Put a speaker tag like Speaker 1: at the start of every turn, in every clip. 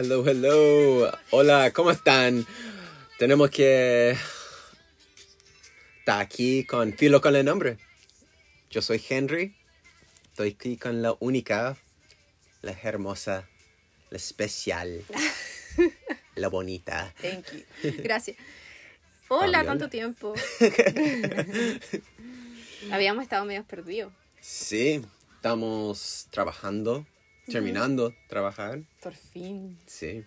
Speaker 1: Hello, hello. Hola, ¿cómo están? Tenemos que estar aquí con Filo con el nombre. Yo soy Henry. Estoy aquí con la única, la hermosa, la especial, la bonita.
Speaker 2: Thank you. Gracias. Hola, tanto tiempo. Habíamos estado medio perdidos.
Speaker 1: Sí, estamos trabajando, terminando trabajar.
Speaker 2: Por fin.
Speaker 1: Sí.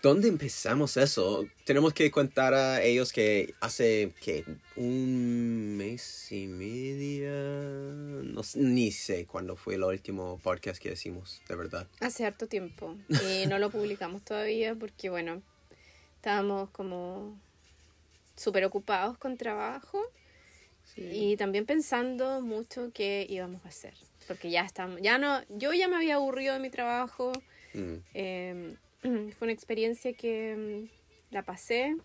Speaker 1: ¿Dónde empezamos eso? Tenemos que contar a ellos que hace que un mes y media, no, sé, ni sé cuándo fue el último podcast que hicimos, de verdad.
Speaker 2: Hace harto tiempo. Y no lo publicamos todavía porque, bueno, estábamos como súper ocupados con trabajo y también pensando mucho qué íbamos a hacer. Porque ya estamos, ya no, yo ya me había aburrido de mi trabajo.
Speaker 1: Mm,
Speaker 2: Eh, fue una experiencia que mm, la pasé,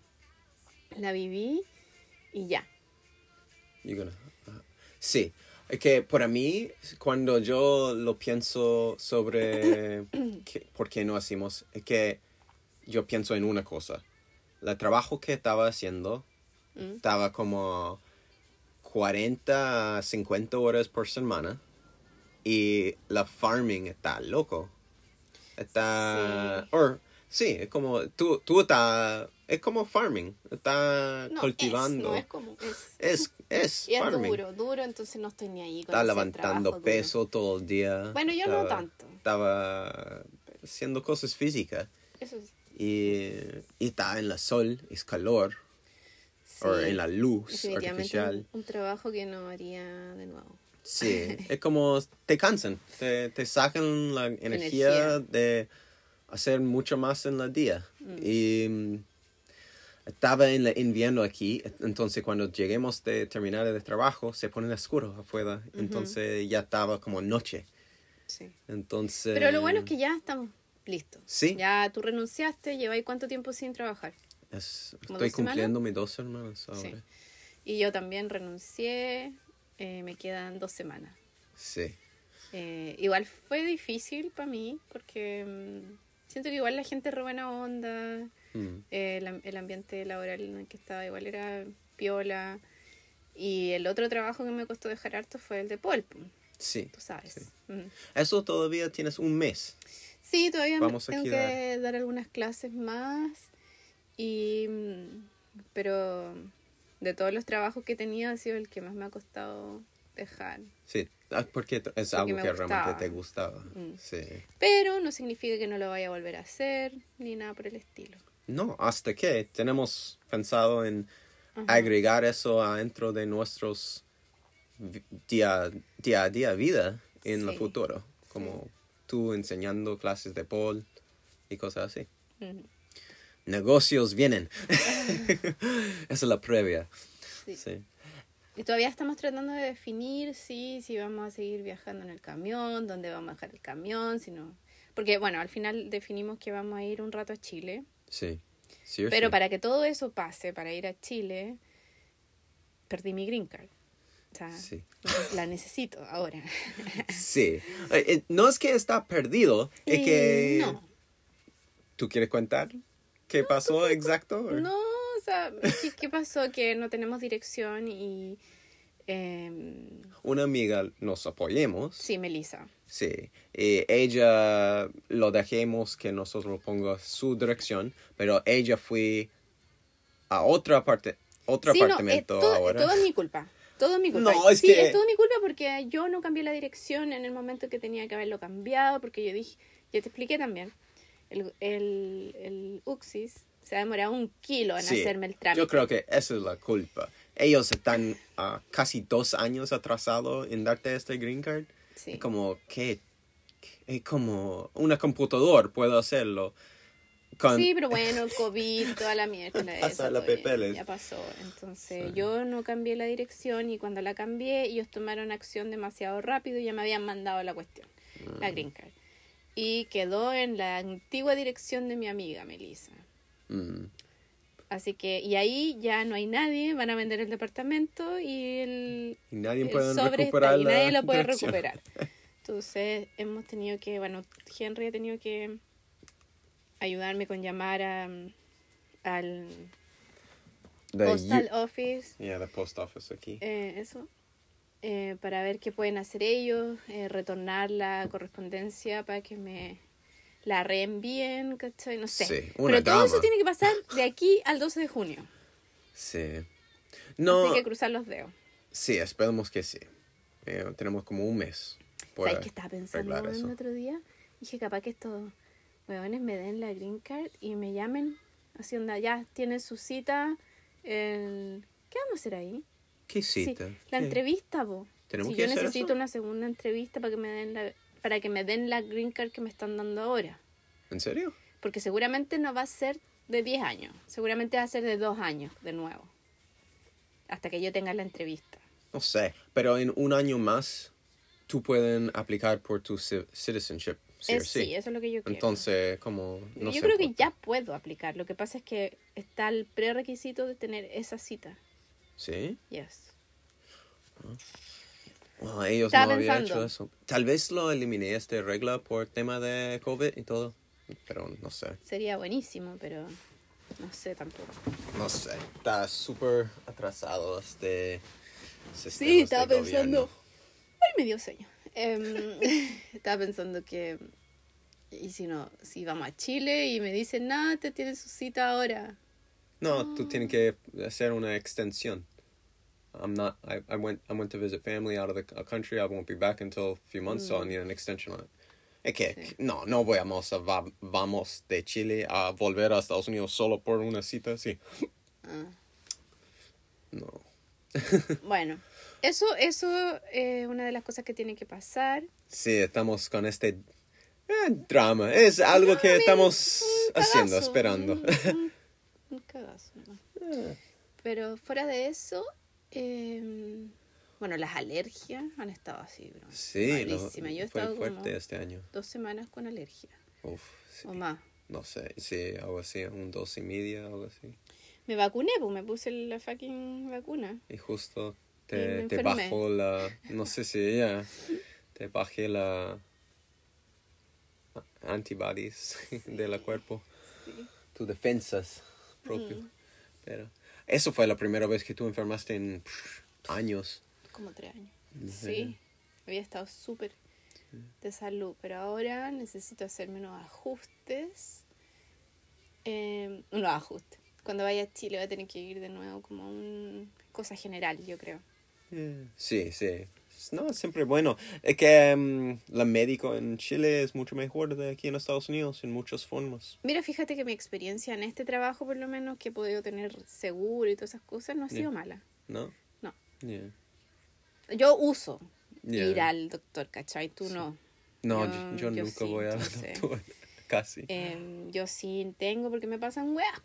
Speaker 2: la viví y ya.
Speaker 1: gonna- ah, Sí, es que para mí, cuando yo lo pienso sobre qué- por qué no hacemos, es que yo pienso en una cosa. El trabajo que estaba haciendo
Speaker 2: Mm.
Speaker 1: estaba como 40 a 50 horas por semana y la farming está loco. Está...
Speaker 2: Sí.
Speaker 1: or, sí, es como... Tú, tú estás... Es como farming. Está
Speaker 2: No,
Speaker 1: cultivando.
Speaker 2: Es, no es como es.
Speaker 1: Es, es
Speaker 2: Y es
Speaker 1: farming.
Speaker 2: duro, duro, entonces no estoy ni ahí con
Speaker 1: Está levantando
Speaker 2: trabajo duro.
Speaker 1: peso todo el día.
Speaker 2: Bueno, yo no
Speaker 1: Estaba-
Speaker 2: tanto.
Speaker 1: Estaba haciendo cosas físicas.
Speaker 2: Eso es-
Speaker 1: Y, y está en la sol, es calor. O
Speaker 2: sí,
Speaker 1: en la luz artificial.
Speaker 2: un, un trabajo que no haría de nuevo.
Speaker 1: Sí, es como te cansan, te, te sacan la energía,
Speaker 2: Energía.
Speaker 1: de hacer mucho más en el día.
Speaker 2: Mm.
Speaker 1: Y mm, estaba en el invierno aquí, entonces cuando lleguemos de terminar el trabajo se pone oscuro afuera, entonces ya estaba como noche.
Speaker 2: Sí.
Speaker 1: Entonces...
Speaker 2: Pero lo bueno es que ya estamos listos.
Speaker 1: Sí.
Speaker 2: Ya tú renunciaste, lleváis cuánto tiempo sin trabajar.
Speaker 1: es-
Speaker 2: ¿Como
Speaker 1: estoy
Speaker 2: dos semanas?
Speaker 1: cumpliendo mis dos semanas ahora.
Speaker 2: Sí. Y yo también renuncié, eh, me quedan dos semanas.
Speaker 1: Sí.
Speaker 2: Eh, igual fue difícil para mí porque mm, siento que igual la gente re buena onda,
Speaker 1: Mm.
Speaker 2: eh, el, am- el ambiente laboral en el que estaba igual era piola. Y el otro trabajo que me costó dejar harto fue el de Polpo,
Speaker 1: Sí.
Speaker 2: tú sabes.
Speaker 1: Sí.
Speaker 2: Mm.
Speaker 1: Eso todavía tienes un mes.
Speaker 2: Sí, todavía
Speaker 1: Vamos
Speaker 2: tengo
Speaker 1: quedar.
Speaker 2: que dar algunas clases más. Y, pero de todos los trabajos que he tenido ha sido el que más me ha costado dejar.
Speaker 1: Sí, ah, porque es algo que realmente te gustaba.
Speaker 2: Mm.
Speaker 1: Sí.
Speaker 2: Pero no significa que no lo vaya a volver a hacer ni nada por el estilo.
Speaker 1: No, hasta que tenemos pensado en
Speaker 2: Ajá.
Speaker 1: agregar eso adentro de nuestros día, día a día vida en el
Speaker 2: Sí.
Speaker 1: futuro. Como tú enseñando clases de pol y cosas así.
Speaker 2: Ujú.
Speaker 1: Negocios vienen. Esa es la previa.
Speaker 2: Sí.
Speaker 1: Sí.
Speaker 2: Y todavía estamos tratando de definir si, si vamos a seguir viajando en el camión, dónde vamos a dejar el camión, si no. Porque, bueno, al final definimos que vamos a ir un rato a Chile.
Speaker 1: Sí. Sí
Speaker 2: Pero
Speaker 1: sí.
Speaker 2: para que todo eso pase, para ir a Chile, perdí mi green card. O sea,
Speaker 1: Sí.
Speaker 2: la necesito ahora.
Speaker 1: Sí. Eh, eh, No es que está perdido, es
Speaker 2: Eh,
Speaker 1: que...
Speaker 2: No,
Speaker 1: ¿Tú quieres contar qué pasó exacto?
Speaker 2: no, o sea, ¿qué, qué pasó? Que no tenemos dirección y... em,
Speaker 1: Una amiga nos apoyemos.
Speaker 2: sí, Melissa.
Speaker 1: Sí. Y ella lo dejemos que nosotros ponga su dirección, pero ella fue a otra parte, otro
Speaker 2: Sí, no,
Speaker 1: apartamento
Speaker 2: es todo,
Speaker 1: ahora.
Speaker 2: todo es mi culpa. Todo es mi culpa.
Speaker 1: No, es
Speaker 2: sí,
Speaker 1: que-
Speaker 2: es todo mi culpa porque yo no cambié la dirección en el momento que tenía que haberlo cambiado, porque yo dije, ya te expliqué también, el, el, el Uxis se ha demorado un kilo en
Speaker 1: Sí,
Speaker 2: hacerme el trámite.
Speaker 1: Yo creo que esa es la culpa. Ellos están ah, casi dos años atrasados en darte este green card.
Speaker 2: Sí.
Speaker 1: Es como que es como una computadora puedo hacerlo. Con,
Speaker 2: Sí, pero bueno, COVID, toda la mierda. de
Speaker 1: Pasa
Speaker 2: eso,
Speaker 1: la
Speaker 2: todo ya- pasó. Entonces,
Speaker 1: Sí.
Speaker 2: yo no cambié la dirección y cuando la cambié, ellos tomaron acción demasiado rápido y ya me habían mandado la cuestión, la green card. Y quedó en la antigua dirección de mi amiga Melissa.
Speaker 1: Mm,
Speaker 2: Así que, y ahí ya no hay nadie, van a vender el departamento y el,
Speaker 1: y nadie
Speaker 2: el
Speaker 1: puede
Speaker 2: sobre
Speaker 1: recuperar
Speaker 2: está y nadie lo puede
Speaker 1: dirección.
Speaker 2: recuperar. Entonces hemos tenido que, bueno, Henry ha tenido que ayudarme con llamar a, al
Speaker 1: The
Speaker 2: postal office,
Speaker 1: yeah, the post office aquí.
Speaker 2: eh, eso, eh, para ver qué pueden hacer ellos, eh, retornar la correspondencia para que me la reenvíen, ¿cachai? No sé.
Speaker 1: Sí, una
Speaker 2: Pero todo eso tiene que pasar de aquí al 12 de junio.
Speaker 1: Sí. No,
Speaker 2: Así que cruzar los dedos.
Speaker 1: sí, esperemos que sí. Eh, tenemos como un mes.
Speaker 2: ¿Sabes qué estaba pensando el otro día? Dije, capaz que estos huevones me den la green card y me llamen. Así onda, ya tienen su cita. El... ¿Qué vamos a hacer ahí?
Speaker 1: ¿Qué
Speaker 2: Sí,
Speaker 1: cita?
Speaker 2: la
Speaker 1: ¿Qué?
Speaker 2: entrevista, po.
Speaker 1: ¿Tenemos
Speaker 2: si
Speaker 1: que
Speaker 2: yo
Speaker 1: hacer
Speaker 2: necesito
Speaker 1: eso?
Speaker 2: una segunda entrevista para que me den la para que me den la green card que me están dando ahora.
Speaker 1: ¿En serio?
Speaker 2: Porque seguramente no va a ser de 10 años. Seguramente va a ser de 2 años de nuevo. Hasta que yo tenga la entrevista.
Speaker 1: No sé, pero en un año más tú pueden aplicar por tu ci- citizenship. Sí,
Speaker 2: Es- sí, eso es lo que yo quiero.
Speaker 1: Entonces, como no
Speaker 2: yo creo que ya puedo aplicar. Lo que pasa es que está el prerequisito de tener esa cita.
Speaker 1: Sí.
Speaker 2: Yes.
Speaker 1: Bueno, ellos
Speaker 2: Estaba
Speaker 1: no habían
Speaker 2: pensando.
Speaker 1: hecho eso. Tal vez lo eliminé esta regla por tema de COVID y todo. Pero no sé.
Speaker 2: Sería buenísimo, pero no sé tampoco.
Speaker 1: No sé. Está súper atrasado este sistema
Speaker 2: Sí,
Speaker 1: de
Speaker 2: estaba pensando.
Speaker 1: gobierno.
Speaker 2: Ay, me dio sueño. Em, estaba pensando que. Y si no, si vamos a Chile y me dicen, nada, te tienen su cita ahora.
Speaker 1: No, tú tienes que hacer una extensión. I'm not. I, I went. I went to visit family out of the c- country. I won't be back until a few months, so I need an extension on it. Es que
Speaker 2: Sí.
Speaker 1: no, no vamos a va- vamos de Chile a volver a Estados Unidos solo por una cita, sí.
Speaker 2: Ah.
Speaker 1: No.
Speaker 2: Bueno, eso, eso es una de las cosas que tiene que pasar.
Speaker 1: Sí, estamos con este eh, drama. Es algo que estamos haciendo, esperando.
Speaker 2: Un, un- un cagazo, ¿no?
Speaker 1: Ah.
Speaker 2: Pero fuera de eso, em, bueno, las alergias han estado así, bro.
Speaker 1: Sí, lo-.
Speaker 2: Yo he
Speaker 1: fue
Speaker 2: estado
Speaker 1: fuerte
Speaker 2: como
Speaker 1: este año.
Speaker 2: dos semanas con alergia
Speaker 1: Uf, sí.
Speaker 2: o más.
Speaker 1: No sé, sí, algo así, un dos y media, algo así.
Speaker 2: Me vacuné, pues me puse la fucking vacuna.
Speaker 1: Y justo
Speaker 2: Y
Speaker 1: te,
Speaker 2: me
Speaker 1: te bajó la, no sé si ya, te bajé la antibodies de la cuerpo,
Speaker 2: Sí.
Speaker 1: tus defensas propias.
Speaker 2: Mm.
Speaker 1: Pero eso fue la primera vez que tú enfermaste en pff, años.
Speaker 2: Como tres años.
Speaker 1: ¿En
Speaker 2: Sí, había estado súper de salud, pero ahora necesito hacerme unos ajustes. Eh, unos ajustes. Cuando vaya a Chile voy a tener que ir de nuevo como una cosa general, yo creo.
Speaker 1: Sí, sí. No, siempre bueno. Es que mm, la médico en Chile es mucho mejor de aquí en Estados Unidos en muchas formas.
Speaker 2: Mira, fíjate que mi experiencia en este trabajo, por lo menos, que he podido tener seguro y todas esas cosas, no ha sido mala.
Speaker 1: ¿No?
Speaker 2: No.
Speaker 1: Yeah.
Speaker 2: Yo uso
Speaker 1: Ya.
Speaker 2: ir al doctor, ¿cachai? Tú no.
Speaker 1: No,
Speaker 2: Yo-
Speaker 1: yo, yo nunca
Speaker 2: sí,
Speaker 1: voy al doctor. Casi.
Speaker 2: Em, yo sí tengo porque me pasan weas.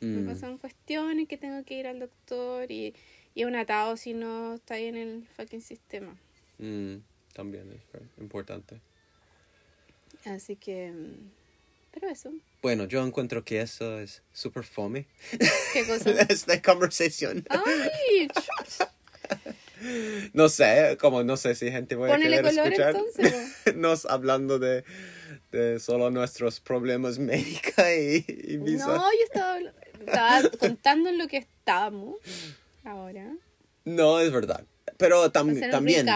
Speaker 1: Mm.
Speaker 2: Me pasan cuestiones que tengo que ir al doctor y, y es un atado si no está ahí en el fucking sistema.
Speaker 1: Mm, también es importante.
Speaker 2: Así que... mm, Pero eso.
Speaker 1: Bueno, yo encuentro que eso es súper fome.
Speaker 2: ¿Qué cosa?
Speaker 1: Esta conversación.
Speaker 2: ¡Ay!
Speaker 1: No sé, como no sé si gente va a
Speaker 2: Ponele
Speaker 1: querer
Speaker 2: color,
Speaker 1: escuchar
Speaker 2: entonces,
Speaker 1: nos hablando de, de solo nuestros problemas médicos y, y visa.
Speaker 2: No, yo estaba, estaba contando en lo que estamos ahora.
Speaker 1: No, es verdad. Pero tam- también,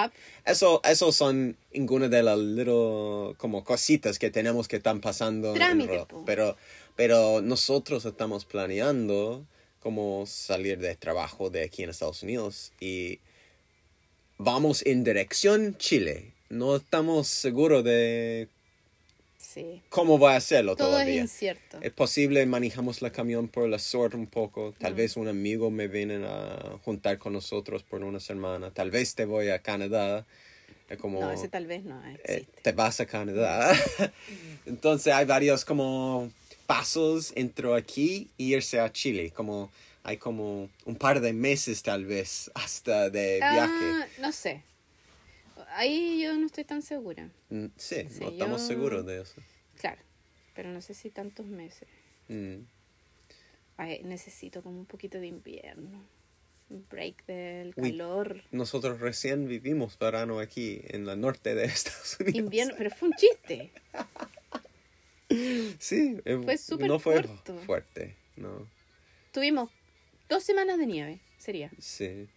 Speaker 1: eso, eso son ninguna de las little, como cositas que tenemos que están pasando.
Speaker 2: Trámite,
Speaker 1: pero, pero nosotros estamos planeando cómo salir de trabajo de aquí en Estados Unidos y vamos en dirección Chile. No estamos seguros de
Speaker 2: Sí.
Speaker 1: cómo va a hacerlo
Speaker 2: Todo es
Speaker 1: todavía.
Speaker 2: incierto.
Speaker 1: Es posible manejamos la camión por la suerte un poco. Tal
Speaker 2: Mm.
Speaker 1: vez un amigo me viene a juntar con nosotros por una semana. Tal vez te voy a Canadá. Es como
Speaker 2: No, ese tal vez no
Speaker 1: eh, te vas a Canadá. Entonces hay varios como pasos entre aquí y irse a Chile. Como hay como un par de meses tal vez hasta de viaje.
Speaker 2: Ah, no sé. Ahí yo no estoy tan segura.
Speaker 1: Mm, Sí,
Speaker 2: sí,
Speaker 1: no estamos
Speaker 2: yo-
Speaker 1: seguros de eso.
Speaker 2: Claro. Pero no sé si tantos meses.
Speaker 1: Mm.
Speaker 2: Ay, necesito como un poquito de invierno. Un break del calor.
Speaker 1: Nosotros recién vivimos verano aquí en la norte de Estados Unidos.
Speaker 2: Invierno, pero fue un chiste.
Speaker 1: Sí, eh,
Speaker 2: Fue súper
Speaker 1: no fue
Speaker 2: corto.
Speaker 1: fuerte, no.
Speaker 2: Tuvimos dos semanas de nieve, sería.
Speaker 1: Sí,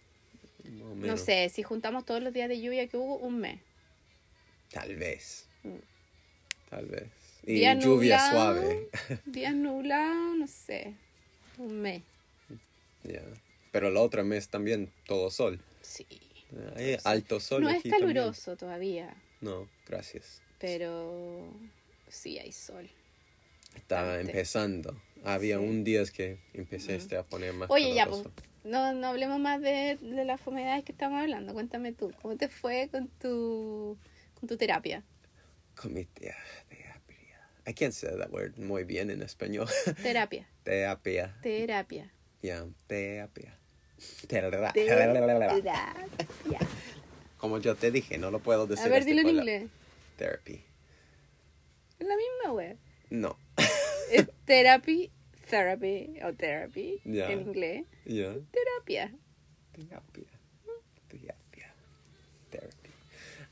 Speaker 2: No sé, si juntamos todos los días de lluvia que hubo, un mes.
Speaker 1: Tal vez.
Speaker 2: Mm.
Speaker 1: Tal vez. Y
Speaker 2: Día
Speaker 1: lluvia
Speaker 2: nublado.
Speaker 1: suave.
Speaker 2: Días nublados, no sé. Un mes.
Speaker 1: Ya. Pero el otro mes también todo sol.
Speaker 2: Sí.
Speaker 1: Hay alto sol.
Speaker 2: No es
Speaker 1: también.
Speaker 2: caluroso todavía,
Speaker 1: No, gracias.
Speaker 2: pero sí hay sol.
Speaker 1: Está
Speaker 2: Bastante.
Speaker 1: empezando. Había
Speaker 2: Sí.
Speaker 1: un día que empecé este a poner más
Speaker 2: Oye, ya, pues, no, no hablemos más de, de las fomedades que estamos hablando. Cuéntame tú, ¿cómo te fue con tu, con tu terapia?
Speaker 1: Con mi terapia. I can't say that word muy bien en español.
Speaker 2: Terapia,
Speaker 1: terapia.
Speaker 2: terapia.
Speaker 1: Ya, terapia.
Speaker 2: Terapia.
Speaker 1: Como yo te dije, no lo puedo decir.
Speaker 2: A ver,
Speaker 1: este
Speaker 2: dilo en inglés.
Speaker 1: Therapy.
Speaker 2: Es la misma web.
Speaker 1: No.
Speaker 2: Therapy, therapy o therapy en inglés.
Speaker 1: Ya.
Speaker 2: Terapia.
Speaker 1: Terapia. Terapia. Therapy.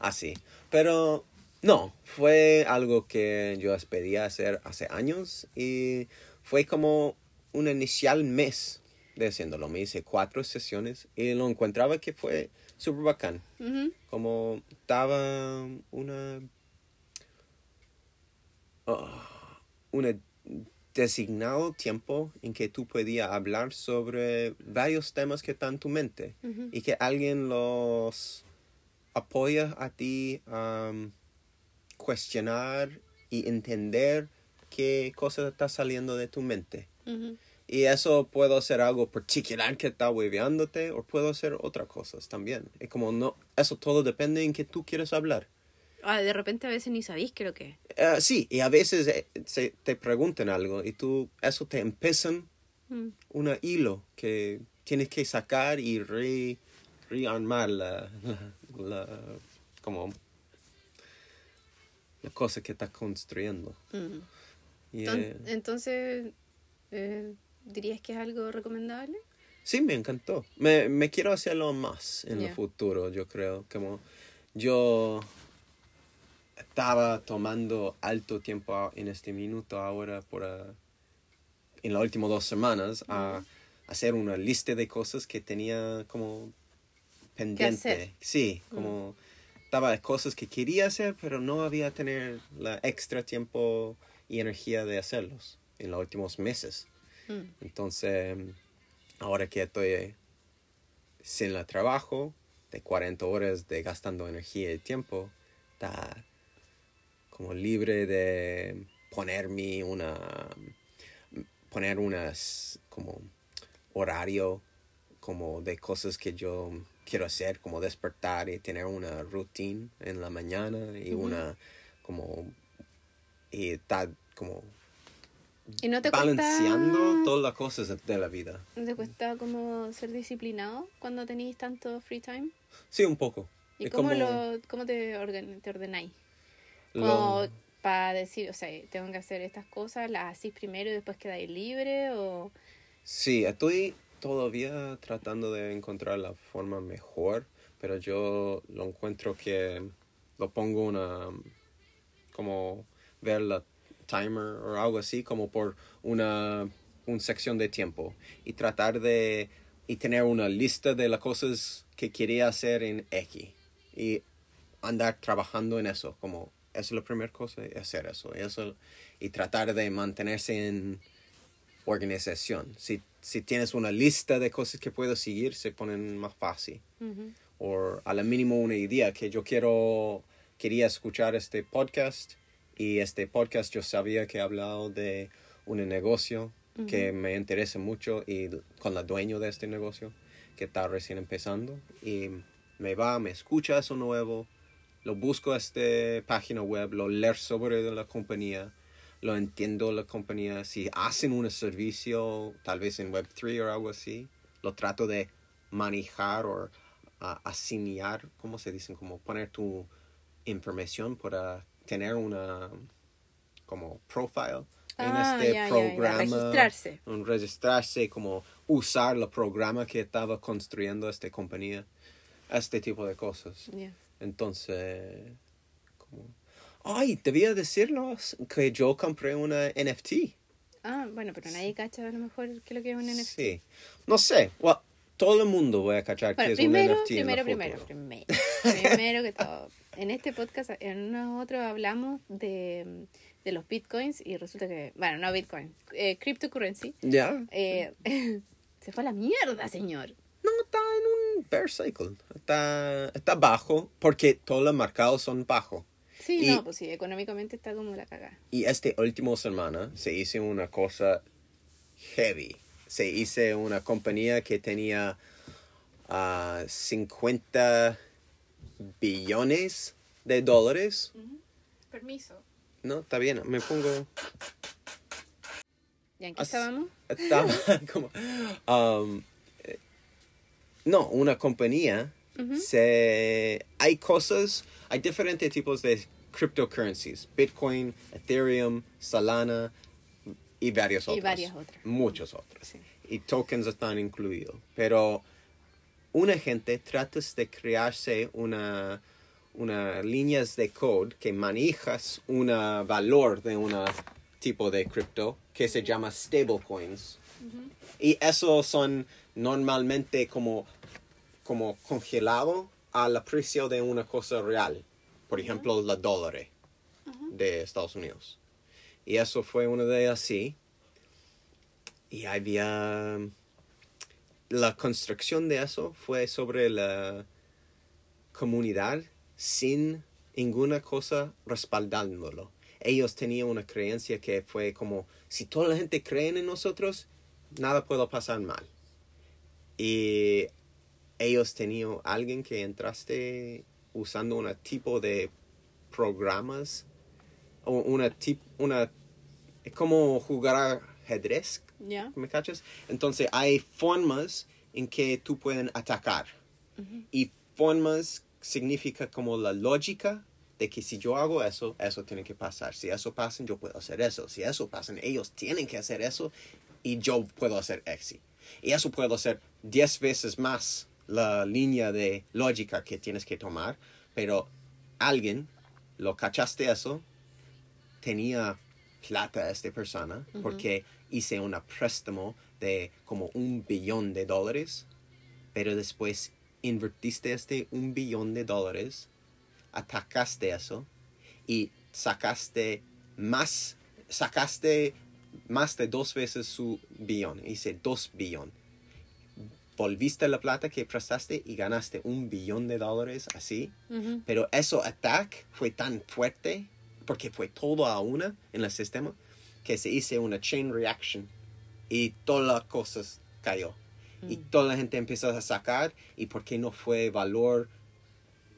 Speaker 1: Así. Pero no, fue algo que yo pedía hacer hace años y fue como un inicial mes de haciéndolo. Me hice cuatro sesiones y lo encontraba que fue súper bacán. Como daba una... ah, una designado tiempo en que tú podías hablar sobre varios temas que están en tu mente y que alguien los apoya a ti a um, cuestionar y entender qué cosa está saliendo de tu mente. Y eso puedo hacer algo particular que está hueveándote o puedo hacer otras cosas también. Es como no, eso todo depende en que tú quieres hablar.
Speaker 2: Ah, de repente a veces ni sabéis creo que.
Speaker 1: Eh, sí, y a veces eh, se, te preguntan algo y tú, eso te empiezan
Speaker 2: Mm.
Speaker 1: un hilo que tienes que sacar y re, rearmar la, la, la- como la cosa que estás construyendo.
Speaker 2: Mm.
Speaker 1: Y,
Speaker 2: Enton-
Speaker 1: eh,
Speaker 2: Entonces, eh, ¿dirías que es algo recomendable?
Speaker 1: Sí, me encantó. Me, me quiero hacerlo más en el futuro, yo creo. Como yo estaba tomando alto tiempo en este minuto ahora por ah, en las últimas dos semanas a hacer una lista de cosas que tenía como pendiente. Sí, como estaba cosas que quería hacer, pero no había tener la extra tiempo y energía de hacerlos en los últimos meses.
Speaker 2: Mm.
Speaker 1: Entonces, ahora que estoy sin el trabajo, de 40 horas de gastando energía y tiempo, está como libre de ponerme una, poner unas como horario como de cosas que yo quiero hacer, como despertar y tener una rutina en la mañana y
Speaker 2: Ujú.
Speaker 1: una como y estar como
Speaker 2: ¿Y no te
Speaker 1: balanceando
Speaker 2: cuesta,
Speaker 1: todas las cosas de- la vida.
Speaker 2: ¿no te cuesta como ser disciplinado cuando tenéis tanto free time?
Speaker 1: Sí, un poco.
Speaker 2: ¿Y
Speaker 1: Es
Speaker 2: cómo,
Speaker 1: como
Speaker 2: lo, cómo te, organ- te ordenáis? Como para decir, o sea, tengo que hacer estas cosas, las hacís primero y después quedáis libre o...
Speaker 1: Sí, estoy todavía tratando de encontrar la forma mejor, pero yo lo encuentro que lo pongo una como ver la timer o algo así como por una, una sección de tiempo y tratar de y tener una lista de las cosas que quería hacer en X y andar trabajando en eso como eso es la primera cosa hacer eso y eso y tratar de mantenerse en organización. Si, si tienes una lista de cosas que puedo seguir, se ponen más fácil. O a lo mínimo una idea que yo quiero, quería escuchar este podcast y este podcast yo sabía que he hablado de un negocio que me interesa mucho y con la dueño de este negocio que está recién empezando y me va, me escucha eso nuevo, lo busco a esta página web, lo leer sobre la compañía, lo entiendo la compañía, si hacen un servicio tal vez en Web3 o algo así, lo trato de manejar o a asignar, ¿cómo se dicen? Como poner tu información para tener una como profile en
Speaker 2: Ah,
Speaker 1: este
Speaker 2: ya, ya, ya,
Speaker 1: programa.
Speaker 2: registrarse.
Speaker 1: Un registrarse, como usar el programa que estaba construyendo esta compañía. Este tipo de cosas. Entonces, como... Ay, debía decirnos que yo compré una NFT.
Speaker 2: Ah, bueno, pero nadie cacha a lo mejor qué lo que es un NFT.
Speaker 1: Sí. No sé. Well, todo el mundo voy a cachar
Speaker 2: Bueno,
Speaker 1: que es
Speaker 2: primero,
Speaker 1: un NFT en
Speaker 2: primero, primero, primero, primero que todo. En este podcast, en nosotros hablamos de, de los bitcoins y resulta que, bueno, no bitcoin, eh, cryptocurrency.
Speaker 1: ¿Ya?
Speaker 2: Eh, se fue a la mierda, señor.
Speaker 1: No, está en un bear cycle. Está, está bajo porque todos los mercados son bajos.
Speaker 2: Sí,
Speaker 1: Y-
Speaker 2: no, pues sí, económicamente está como la cagada.
Speaker 1: Y este último semana se hizo una cosa heavy. Se hizo una compañía que tenía ah, 50 billones de dólares.
Speaker 2: Permiso.
Speaker 1: No, está bien, me pongo...
Speaker 2: ¿Y en qué estábamos?
Speaker 1: Estaba como... um, no, una compañía. se, hay cosas, hay diferentes tipos de cryptocurrencies. Bitcoin, Ethereum, Solana y varios
Speaker 2: Y
Speaker 1: otros.
Speaker 2: varias otras.
Speaker 1: Muchos otros.
Speaker 2: Sí.
Speaker 1: Y tokens están incluidos. Pero una gente trata de crearse una, una líneas de code que manejas un valor de un tipo de cripto que se llama stablecoins. Y esos son normalmente como, como congelado al precio de una cosa real. Por ejemplo, la dólar de Estados Unidos. Y eso fue una de así. Y había... La construcción de eso fue sobre la comunidad sin ninguna cosa respaldándolo. Ellos tenían una creencia que fue como, si toda la gente cree en nosotros, nada puede pasar mal. Y ellos tenían alguien que entraste usando un tipo de programas, o una tip, una, es como jugar ajedrez,
Speaker 2: ¿Ya?
Speaker 1: ¿me cachas? Entonces hay formas en que tú pueden atacar. Y formas significa como la lógica de que si yo hago eso, eso tiene que pasar. Si eso pasa, yo puedo hacer eso. Si eso pasa, ellos tienen que hacer eso y yo puedo hacer X. Y eso puedo hacer 10 veces más la línea de lógica que tienes que tomar, pero alguien lo cachaste eso, tenía plata a esta persona porque hice un préstamo de como un billón de dólares, pero después invertiste este un billón de dólares, atacaste eso y sacaste más, sacaste más de dos veces su billón, hice dos billón. Volviste la plata que prestaste y ganaste un billón de dólares así. Pero eso attack fue tan fuerte, porque fue todo a una en el sistema, que se hizo una chain reaction y todas las cosas cayó. Y toda la gente empezó a sacar y porque no fue valor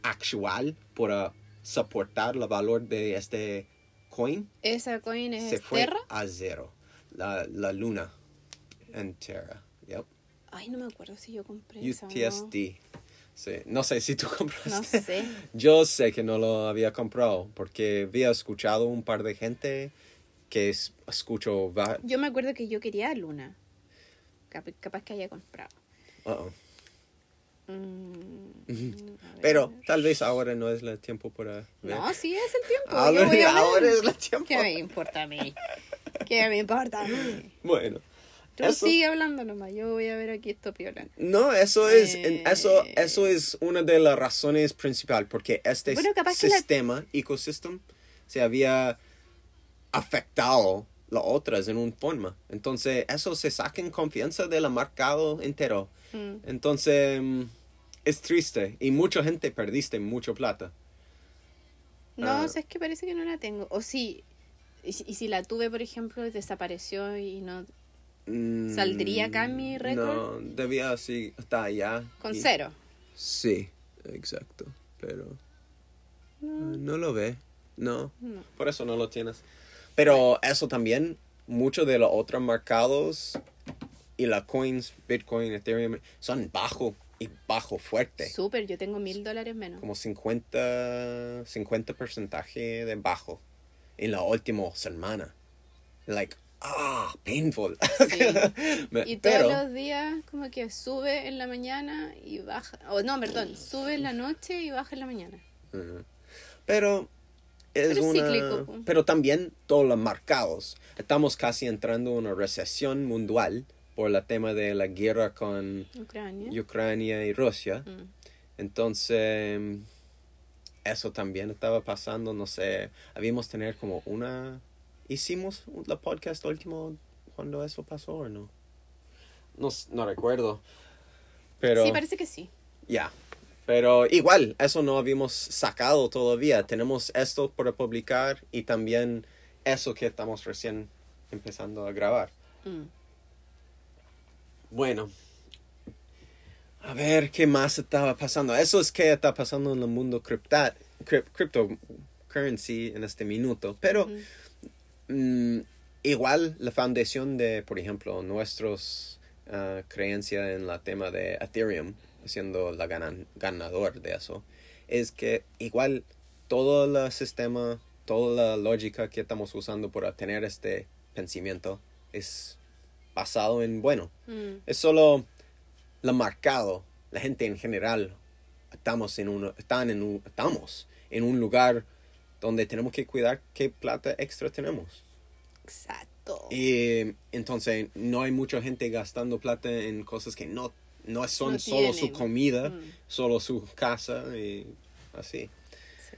Speaker 1: actual para soportar el valor de este coin,
Speaker 2: Esa coin es
Speaker 1: se fue
Speaker 2: Terra.
Speaker 1: a cero. La, la luna en Terra. Yep.
Speaker 2: Ay, no me acuerdo si yo compré esa no.
Speaker 1: Sí. No sé si tú compraste.
Speaker 2: No sé.
Speaker 1: Yo sé que no lo había comprado porque había escuchado un par de gente que es- escucho va-
Speaker 2: Yo me acuerdo que yo quería Luna. Cap- capaz que haya comprado.
Speaker 1: uh-oh.
Speaker 2: Mm.
Speaker 1: Pero tal vez ahora no es el tiempo para ver.
Speaker 2: No, sí es el tiempo.
Speaker 1: ahora,
Speaker 2: voy a
Speaker 1: ahora es el tiempo.
Speaker 2: ¿Qué me importa a mí? ¿Qué me importa a mí?
Speaker 1: Bueno.
Speaker 2: Tú
Speaker 1: Eso-
Speaker 2: sigue hablando nomás. Yo voy a ver aquí esto piola.
Speaker 1: No, eso es,
Speaker 2: Eh.
Speaker 1: eso, eso es una de las razones principales porque este
Speaker 2: Bueno, que la-
Speaker 1: sistema, ecosistema, se había afectado las otras en una forma. Entonces, eso se saca en confianza del mercado entero.
Speaker 2: Mm.
Speaker 1: Entonces, mm, es triste y mucha gente perdiste mucha plata.
Speaker 2: No,
Speaker 1: Ah.
Speaker 2: o sea, es que parece que no la tengo. O sí. Y, si- y si la tuve, por ejemplo, desapareció y no.
Speaker 1: Mm,
Speaker 2: ¿Saldría acá mi récord?
Speaker 1: No, debía así, está allá.
Speaker 2: Con
Speaker 1: y-
Speaker 2: cero.
Speaker 1: Sí, exacto, pero ah, no lo ve, no,
Speaker 2: No.
Speaker 1: por eso no lo tienes. Pero eso también, muchos de los otros mercados y las coins, Bitcoin, Ethereum, son bajo y bajo fuerte.
Speaker 2: Súper, yo tengo mil dólares menos.
Speaker 1: Como 50, 50 porcentaje de bajo en la última semana. Like, ah, painful.
Speaker 2: Y todos los días como que sube en la mañana y baja. O no, perdón, sube en la noche y baja en la mañana.
Speaker 1: Pero es
Speaker 2: Pero
Speaker 1: una...
Speaker 2: cíclico.
Speaker 1: Pero también todos los marcados. Estamos casi entrando en una recesión mundial por el tema de la guerra con
Speaker 2: Ucrania.
Speaker 1: Ucrania y Rusia.
Speaker 2: Mm.
Speaker 1: Entonces, eso también estaba pasando, no sé, habíamos tener como una... ¿Hicimos la podcast último cuando eso pasó o no? No, no recuerdo. Pero...
Speaker 2: Sí, parece que sí.
Speaker 1: Ya. Pero igual, eso no habíamos sacado todavía. Tenemos esto para publicar y también eso que estamos recién empezando a grabar.
Speaker 2: Mm.
Speaker 1: Bueno. A ver qué más estaba pasando. Eso es que está pasando en el mundo cripta, cryp- cryptocurrency en este minuto. Pero mm, igual la foundación de, por ejemplo, nuestros ah, creencia en la tema de Ethereum, siendo la ganan- ganador de eso, es que igual todo el sistema, toda la lógica que estamos usando para tener este pensamiento es basado en bueno.
Speaker 2: Mm.
Speaker 1: Es solo lo marcado. La gente en general estamos en un, están en un, estamos en un lugar donde tenemos que cuidar qué plata extra tenemos.
Speaker 2: Exacto.
Speaker 1: Y entonces no hay mucha gente gastando plata en cosas que no, no son
Speaker 2: No
Speaker 1: solo su comida,
Speaker 2: Mm.
Speaker 1: solo su casa y así.
Speaker 2: Sí.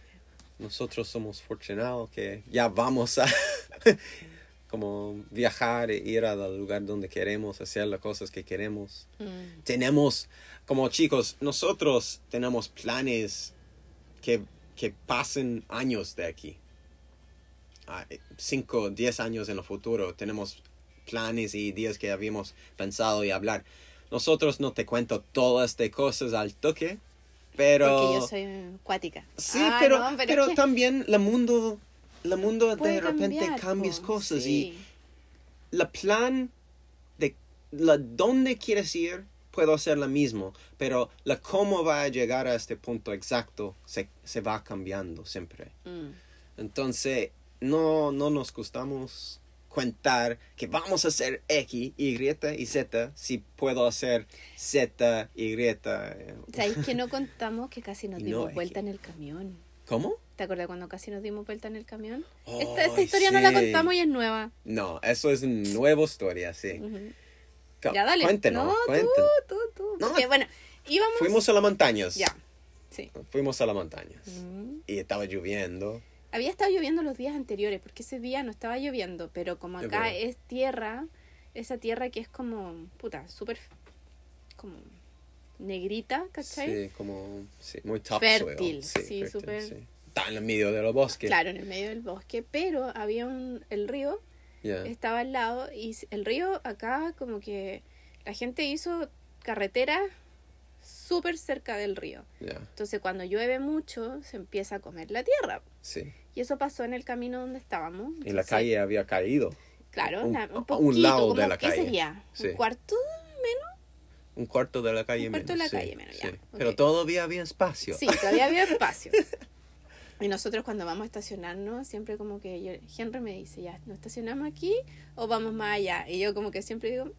Speaker 1: Nosotros somos afortunados que ya vamos a como viajar e ir al lugar donde queremos, hacer las cosas que queremos.
Speaker 2: Mm.
Speaker 1: Tenemos, como chicos, nosotros tenemos planes que, que pasen años de aquí. Ah, cinco, diez años en el futuro. Tenemos planes y ideas que habíamos pensado y hablar. Nosotros no te cuento todas estas cosas al toque, pero...
Speaker 2: Porque yo soy cuática.
Speaker 1: Sí,
Speaker 2: Ah,
Speaker 1: pero,
Speaker 2: no,
Speaker 1: pero,
Speaker 2: que
Speaker 1: también el mundo, el mundo de repente
Speaker 2: cambiar,
Speaker 1: cambias
Speaker 2: po,
Speaker 1: cosas
Speaker 2: sí.
Speaker 1: y el plan de la dónde quieres ir puedo hacer lo mismo, pero la cómo va a llegar a este punto exacto se, se va cambiando siempre.
Speaker 2: Mm.
Speaker 1: Entonces, no, no nos gustamos contar que vamos a hacer X, Y y Z si puedo hacer Z, Y. eh,
Speaker 2: ¿Sabéis que no contamos que casi nos dimos
Speaker 1: no, es
Speaker 2: vuelta en el camión?
Speaker 1: ¿Cómo?
Speaker 2: ¿Te acuerdas cuando casi nos dimos vuelta en el camión?
Speaker 1: Oh,
Speaker 2: esta, esta historia no la contamos y es nueva.
Speaker 1: No, eso es nueva historia, sí.
Speaker 2: Ya, dale.
Speaker 1: Cuéntenos,
Speaker 2: no,
Speaker 1: cuéntenos.
Speaker 2: tú, tú, tú.
Speaker 1: No,
Speaker 2: Porque, bueno, íbamos...
Speaker 1: Fuimos a las montañas.
Speaker 2: Ya, sí.
Speaker 1: Fuimos a las montañas. Y estaba lloviendo.
Speaker 2: Había estado lloviendo los días anteriores, porque ese día no estaba lloviendo, pero como acá es tierra, esa tierra que es como, puta, súper, como negrita, ¿cachai?
Speaker 1: Sí, como sí, muy.
Speaker 2: Fértil, sí, súper-
Speaker 1: sí. Está en el medio de los bosques.
Speaker 2: Claro, en el medio del bosque, pero había un, el río
Speaker 1: Ya.
Speaker 2: estaba al lado y el río acá como que la gente hizo carretera súper cerca del río.
Speaker 1: Ya,
Speaker 2: Entonces cuando llueve mucho se empieza a comer la tierra.
Speaker 1: sí.
Speaker 2: Y eso pasó en el camino donde estábamos.
Speaker 1: Y la
Speaker 2: Entonces,
Speaker 1: calle había caído.
Speaker 2: Claro,
Speaker 1: un-
Speaker 2: un,
Speaker 1: un
Speaker 2: poquito,
Speaker 1: lado
Speaker 2: como,
Speaker 1: de la
Speaker 2: ¿qué
Speaker 1: calle.
Speaker 2: sería?
Speaker 1: Sí.
Speaker 2: ¿Un cuarto?
Speaker 1: Un cuarto de la calle
Speaker 2: Un cuarto de
Speaker 1: menos.
Speaker 2: la
Speaker 1: sí,
Speaker 2: calle menos,
Speaker 1: sí.
Speaker 2: ya,
Speaker 1: Pero
Speaker 2: ok.
Speaker 1: todavía había espacio.
Speaker 2: Sí, todavía había espacio. Y nosotros cuando vamos a estacionarnos, siempre como que yo- Henry me dice, ya, ¿nos estacionamos aquí o vamos más allá? Y yo como que siempre digo,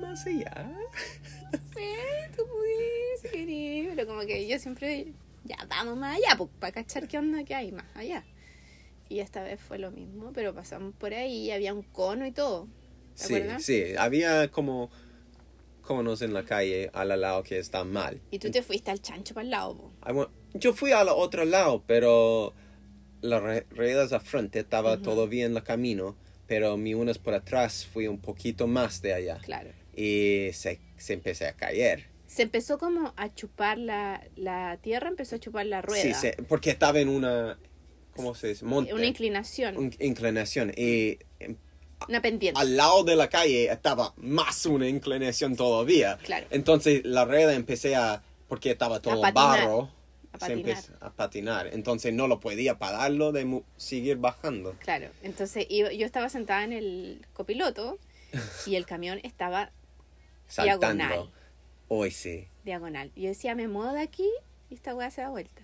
Speaker 1: Más allá.
Speaker 2: Sí, tú pudiste, si querís, pero como que yo siempre, ya vamos más allá, pues, para cachar qué onda que hay más allá. Y esta vez fue lo mismo, pero pasamos por ahí y había un cono y todo. ¿Te
Speaker 1: Sí,
Speaker 2: acuerdas?
Speaker 1: sí. Había como conos en la calle al lado que está mal.
Speaker 2: Y tú te fuiste al chancho para el lado,
Speaker 1: went- Yo fui al otro lado, pero las ruedas a frente estaba todavía en el camino, pero mi unas por atrás fui un poquito más de allá
Speaker 2: claro.
Speaker 1: y se, se empecé a caer.
Speaker 2: Se empezó como a chupar la, la tierra, empezó a chupar la rueda.
Speaker 1: Sí, se- porque estaba en una, ¿cómo se dice? Monte.
Speaker 2: Una inclinación,
Speaker 1: un- inclinación. Y
Speaker 2: una pendiente.
Speaker 1: al lado de la calle estaba más una inclinación todavía.
Speaker 2: Claro.
Speaker 1: Entonces la rueda empecé a, porque estaba todo
Speaker 2: patinar,
Speaker 1: barro,
Speaker 2: a
Speaker 1: se
Speaker 2: patinar.
Speaker 1: empezó a patinar. Entonces no lo podía pararlo de mu- seguir bajando.
Speaker 2: Claro, entonces iba- yo estaba sentada en el copiloto y el camión estaba
Speaker 1: Saltando.
Speaker 2: Diagonal.
Speaker 1: Hoy sí,
Speaker 2: diagonal. Y yo decía, me muevo de aquí y esta weá se da vuelta.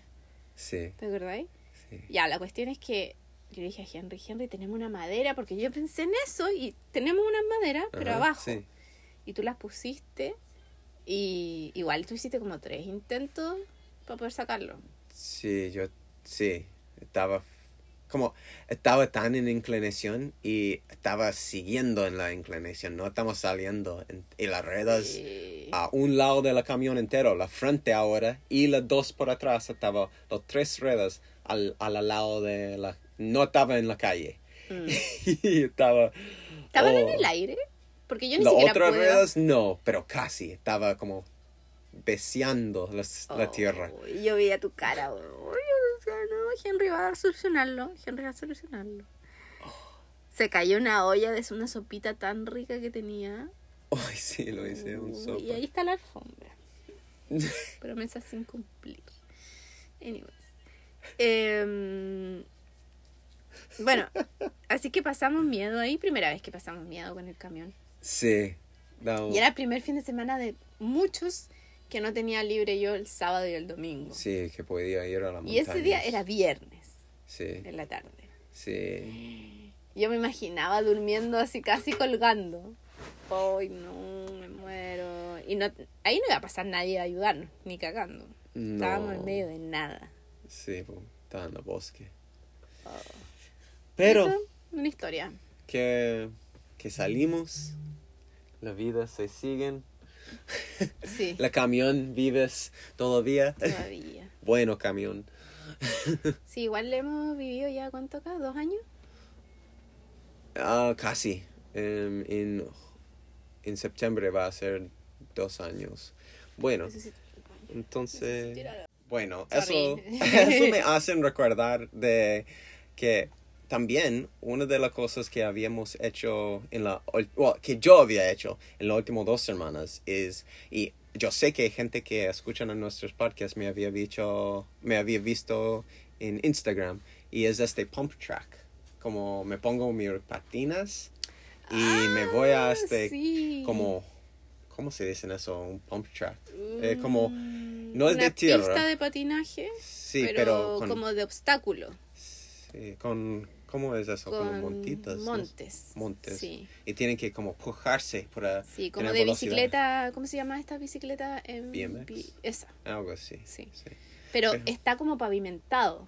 Speaker 1: sí,
Speaker 2: ¿Te acordáis?
Speaker 1: sí.
Speaker 2: Ya, la cuestión es que yo dije a Henry, Henry, tenemos una madera, porque yo pensé en eso y tenemos unas maderas, pero abajo.
Speaker 1: Sí.
Speaker 2: Y tú las pusiste y igual tú hiciste como tres intentos para poder sacarlo.
Speaker 1: Sí, yo, sí. Estaba como estaba tan en inclinación y estaba siguiendo en la inclinación, no estamos saliendo en- y las ruedas
Speaker 2: Sí.
Speaker 1: a un lado del camión entero, la frente ahora y las dos por atrás, estaba los tres ruedas al, al lado de la, no estaba en la calle.
Speaker 2: Mm.
Speaker 1: y estaba...
Speaker 2: ¿Estaban en
Speaker 1: oh.
Speaker 2: el aire? Porque yo ni
Speaker 1: Las
Speaker 2: siquiera
Speaker 1: otras
Speaker 2: puedo...
Speaker 1: ruedas no, pero casi, estaba como beseando las- la
Speaker 2: Oh,
Speaker 1: tierra.
Speaker 2: Yo veía tu cara. oh, yo decía, no, Henry va a solucionarlo. Henry va a solucionarlo. Se cayó una olla de una sopita tan rica que tenía.
Speaker 1: Ay, sí, lo hice un sopa.
Speaker 2: Y ahí está la alfombra. Promesa sin cumplir. Anyways. Em, bueno, así que pasamos miedo ahí. Primera vez que pasamos miedo con el camión.
Speaker 1: Sí. no,
Speaker 2: Y era el primer fin de semana de muchos que no tenía libre yo el sábado y el domingo.
Speaker 1: Sí, que podía ir a la montaña.
Speaker 2: Y ese día era viernes
Speaker 1: Sí,
Speaker 2: en la tarde.
Speaker 1: sí.
Speaker 2: Yo me imaginaba durmiendo así casi colgando. Ay, no, me muero. Y no, ahí no iba a pasar nadie a ayudarnos, ni cagando. Estábamos en
Speaker 1: No.
Speaker 2: medio de nada.
Speaker 1: Sí, po, estaba en el bosque. Pero
Speaker 2: Eso, una historia.
Speaker 1: que, que salimos, la vida se sigue.
Speaker 2: Sí,
Speaker 1: La camión vives todavía.
Speaker 2: todavía.
Speaker 1: Bueno, camión.
Speaker 2: Sí, igual le hemos vivido ya, ¿cuánto acá? ¿Dos años?
Speaker 1: Ah, casi. Em, en, en septiembre va a ser dos años. Bueno, entonces... Bueno, eso, eso me hacen recordar de que también una de las cosas que habíamos hecho en la, well, que yo había hecho en las últimas dos semanas es, y yo sé que hay gente que escuchan en nuestros podcasts me había dicho, me había visto en Instagram y es este pump track, como me pongo mis patinas y me voy a
Speaker 2: Ah,
Speaker 1: este,
Speaker 2: sí.
Speaker 1: como, ¿cómo se dice eso? Un pump track. Eh, como,
Speaker 2: Mm,
Speaker 1: no es
Speaker 2: una
Speaker 1: de tierra.
Speaker 2: pista de patinaje,
Speaker 1: Sí,
Speaker 2: pero,
Speaker 1: pero, con,
Speaker 2: como de obstáculo.
Speaker 1: sí, con- ¿cómo es eso? Como
Speaker 2: con
Speaker 1: montitas. ¿no?
Speaker 2: montes.
Speaker 1: Montes.
Speaker 2: Sí,
Speaker 1: Y tienen que como pujarse para
Speaker 2: sí como de
Speaker 1: velocidad.
Speaker 2: bicicleta. ¿Cómo se llama esta bicicleta? En
Speaker 1: BMX.
Speaker 2: Esa.
Speaker 1: Algo así.
Speaker 2: Sí.
Speaker 1: Sí,
Speaker 2: Pero
Speaker 1: Pero-
Speaker 2: está como pavimentado.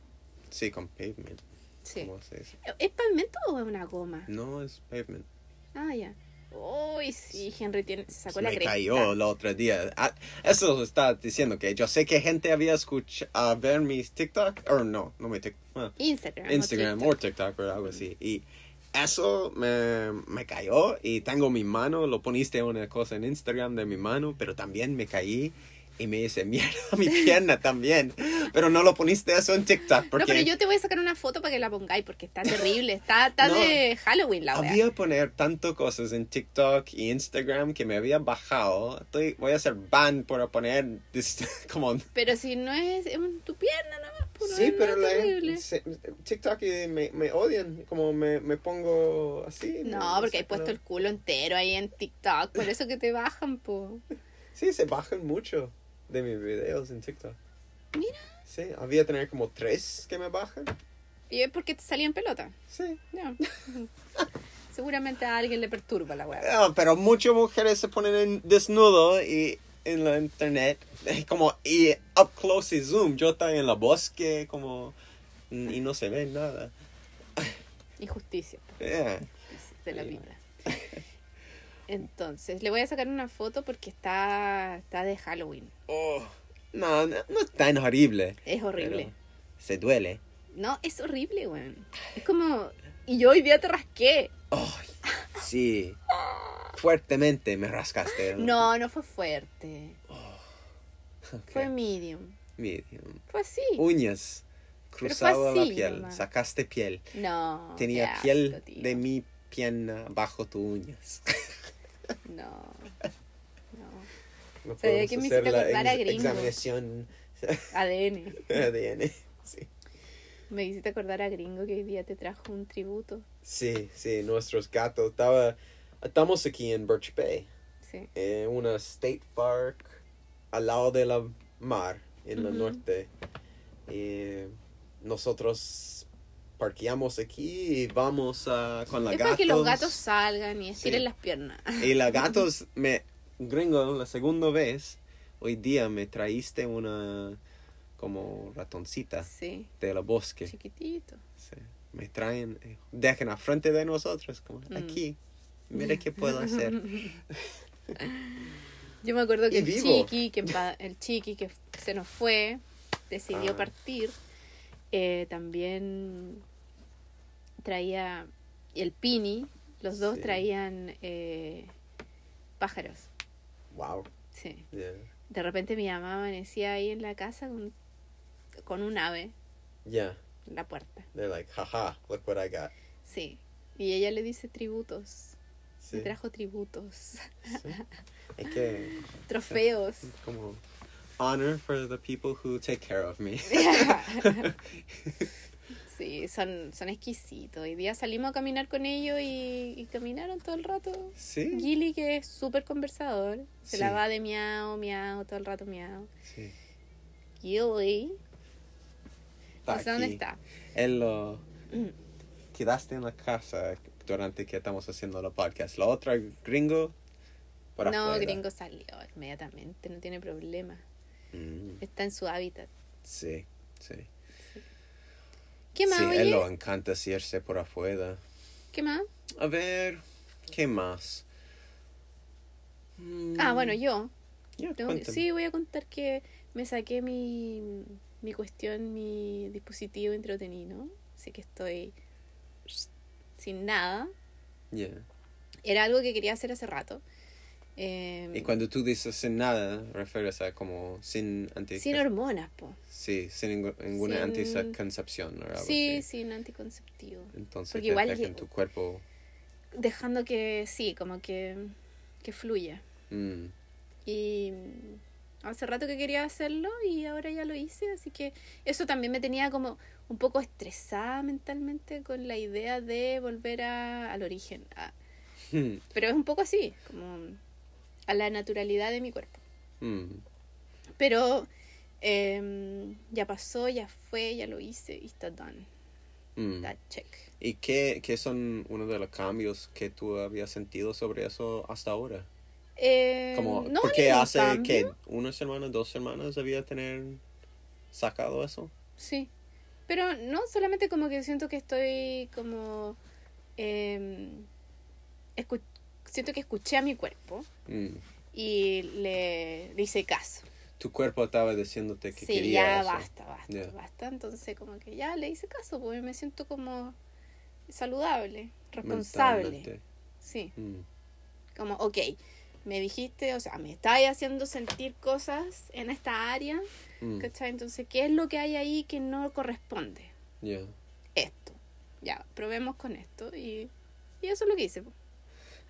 Speaker 1: Sí, con pavement.
Speaker 2: Sí.
Speaker 1: ¿Cómo se dice?
Speaker 2: ¿Es pavimento o es una goma?
Speaker 1: No es pavement.
Speaker 2: Ah, ya. Uy, sí, Henry tiene, se sacó
Speaker 1: Se
Speaker 2: la
Speaker 1: me
Speaker 2: cresta.
Speaker 1: cayó el otro día. Ah, eso está diciendo que yo sé que gente había escuchado a ver mis TikTok. O no, no mi TikTok. ah,
Speaker 2: Instagram. o
Speaker 1: Instagram
Speaker 2: TikTok.
Speaker 1: o TikTok o algo así. Y eso me, me cayó y tengo mi mano, lo poniste una cosa en Instagram de mi mano, pero también me caí y me hice mierda mi pierna también. Pero no lo poniste eso en TikTok porque
Speaker 2: No, pero yo te voy a sacar una foto para que la pongáis porque está terrible. Está, está
Speaker 1: No.
Speaker 2: de Halloween la wea.
Speaker 1: había poner tanto cosas en TikTok y Instagram que me había bajado. Estoy, voy a hacer ban por poner como
Speaker 2: Pero si no es, tu pierna nomás, pues, no
Speaker 1: Sí, pero la se- TikTok y me, me odian, como me, me pongo así.
Speaker 2: No, porque hay
Speaker 1: sacan
Speaker 2: puesto el culo entero ahí en TikTok, por eso que te bajan, po.
Speaker 1: Sí, se bajan mucho de mis videos en TikTok.
Speaker 2: Mira.
Speaker 1: Sí, había tener como tres que me bajan.
Speaker 2: Y es porque te salía en pelota.
Speaker 1: Sí.
Speaker 2: Ya. Seguramente a alguien le perturba la wea.
Speaker 1: Ah, pero muchas mujeres se ponen en desnudo y en la internet, como y up close y zoom. Yo estoy en la bosque, como y no se ve nada.
Speaker 2: Injusticia
Speaker 1: Yeah.
Speaker 2: de la
Speaker 1: Sí.
Speaker 2: Entonces, le voy a sacar una foto porque está, está de Halloween.
Speaker 1: Oh, no, no, no es tan horrible.
Speaker 2: Es horrible.
Speaker 1: se duele.
Speaker 2: No, es horrible, weón. Es como... Y yo hoy día te rasqué.
Speaker 1: Sí. Fuertemente me rascaste.
Speaker 2: No, no fue fuerte.
Speaker 1: Ok,
Speaker 2: Fue medium.
Speaker 1: medium.
Speaker 2: Fue así.
Speaker 1: Uñas. Cruzado la
Speaker 2: así
Speaker 1: piel.
Speaker 2: nomás.
Speaker 1: Sacaste piel.
Speaker 2: No.
Speaker 1: Tenía piel
Speaker 2: tío.
Speaker 1: de mi pierna bajo tus uñas.
Speaker 2: No. No.
Speaker 1: No
Speaker 2: Sabía que me hiciste acordar a gringo.
Speaker 1: examinación
Speaker 2: ADN.
Speaker 1: ADN. Sí.
Speaker 2: Me hiciste acordar a Gringo que hoy día te trajo un tributo.
Speaker 1: sí, sí, nuestros gatos. Estaba, estamos aquí en Birch Bay,
Speaker 2: Sí.
Speaker 1: en una state park al lado de la mar, en el
Speaker 2: Ujú.
Speaker 1: norte. Y nosotros parqueamos aquí y vamos a, con la
Speaker 2: es
Speaker 1: gatos.
Speaker 2: para que los gatos salgan y estiren
Speaker 1: Sí.
Speaker 2: las piernas.
Speaker 1: Y los gatos, me, gringo, la segunda vez, hoy día me traíste una como ratoncita
Speaker 2: Sí,
Speaker 1: de los bosques.
Speaker 2: chiquitito.
Speaker 1: Sí. Me traen, eh, dejan a frente de nosotros, como
Speaker 2: Mm.
Speaker 1: aquí. Mira qué puedo hacer.
Speaker 2: Yo me acuerdo que el chiqui, que el chiqui que se nos fue, decidió
Speaker 1: Ah.
Speaker 2: partir, eh, también traía, el Pini, los dos
Speaker 1: Sí.
Speaker 2: traían eh, pájaros.
Speaker 1: Wow.
Speaker 2: Sí.
Speaker 1: Yeah.
Speaker 2: De repente mi mamá amanecía ahí en la casa con, con un ave
Speaker 1: Yeah.
Speaker 2: en la puerta.
Speaker 1: They're like, haha, look what I got.
Speaker 2: Sí. Y ella le dice tributos.
Speaker 1: Sí.
Speaker 2: Me trajo tributos.
Speaker 1: sí. Es que
Speaker 2: Trofeos.
Speaker 1: como honor for the people who take care of me.
Speaker 2: Sí, son, son exquisitos. Hoy día salimos a caminar con ellos y, y caminaron todo el rato.
Speaker 1: sí.
Speaker 2: Gilly, que es súper conversador, se la va de miau, miau, todo el rato miau.
Speaker 1: Sí.
Speaker 2: Gilly,
Speaker 1: Está
Speaker 2: no sé dónde está.
Speaker 1: Él lo quedaste en la casa durante que estamos haciendo la podcast. La otra gringo por
Speaker 2: no,
Speaker 1: afuera.
Speaker 2: gringo salió inmediatamente, no tiene problema.
Speaker 1: Mm,
Speaker 2: Está en su hábitat.
Speaker 1: sí, sí.
Speaker 2: ¿Qué más,
Speaker 1: sí,
Speaker 2: oye?
Speaker 1: él lo encanta irse por afuera.
Speaker 2: ¿Qué más?
Speaker 1: A ver, ¿qué más? Mm,
Speaker 2: Ah, bueno, yo.
Speaker 1: cuéntame.
Speaker 2: sí, voy a contar que me saqué mi, mi cuestión, mi dispositivo entretenido. Así que estoy sin nada.
Speaker 1: Ya.
Speaker 2: Era algo que quería hacer hace rato. Eh,
Speaker 1: Y cuando tú dices sin nada, refieres a como sin anti...
Speaker 2: sin hormonas, po.
Speaker 1: Sí, sin ninguna
Speaker 2: Sin-
Speaker 1: anticoncepción o algo
Speaker 2: Sí,
Speaker 1: así.
Speaker 2: sin anticonceptivo.
Speaker 1: Entonces
Speaker 2: Porque
Speaker 1: te
Speaker 2: igual
Speaker 1: en tu cuerpo...
Speaker 2: Dejando que, sí, como que, que fluya.
Speaker 1: mm,
Speaker 2: Y mm, hace rato que quería hacerlo y ahora ya lo hice, así que eso también me tenía como un poco estresada mentalmente con la idea de volver a, al origen. a- pero es un poco así, como a la naturalidad de mi cuerpo.
Speaker 1: mm,
Speaker 2: Pero em, ya pasó, ya fue, ya lo hice y está done.
Speaker 1: mm.
Speaker 2: That check.
Speaker 1: ¿Y qué, qué son uno de los cambios que tú habías sentido sobre eso hasta ahora?
Speaker 2: Eh,
Speaker 1: Como,
Speaker 2: no,
Speaker 1: ¿Por qué
Speaker 2: ningún
Speaker 1: hace que unas semanas, dos semanas debía tener sacado eso?
Speaker 2: Sí. Pero no, solamente como que siento que estoy como... em, escu- siento que escuché a mi cuerpo
Speaker 1: Mm.
Speaker 2: y le, le hice caso.
Speaker 1: Tu cuerpo estaba diciéndote que
Speaker 2: Sí,
Speaker 1: quería
Speaker 2: ya
Speaker 1: eso.
Speaker 2: basta, basta, basta. Entonces como que ya le hice caso, porque me siento como saludable, responsable.
Speaker 1: Mentalmente.
Speaker 2: Sí,
Speaker 1: Mm.
Speaker 2: como, ok, me dijiste, o sea, me estáis haciendo sentir cosas en esta área,
Speaker 1: Mm.
Speaker 2: ¿cachai? Entonces, ¿qué es lo que hay ahí que no corresponde?
Speaker 1: Ya.
Speaker 2: esto. Ya, probemos con esto y, y eso es lo que hice.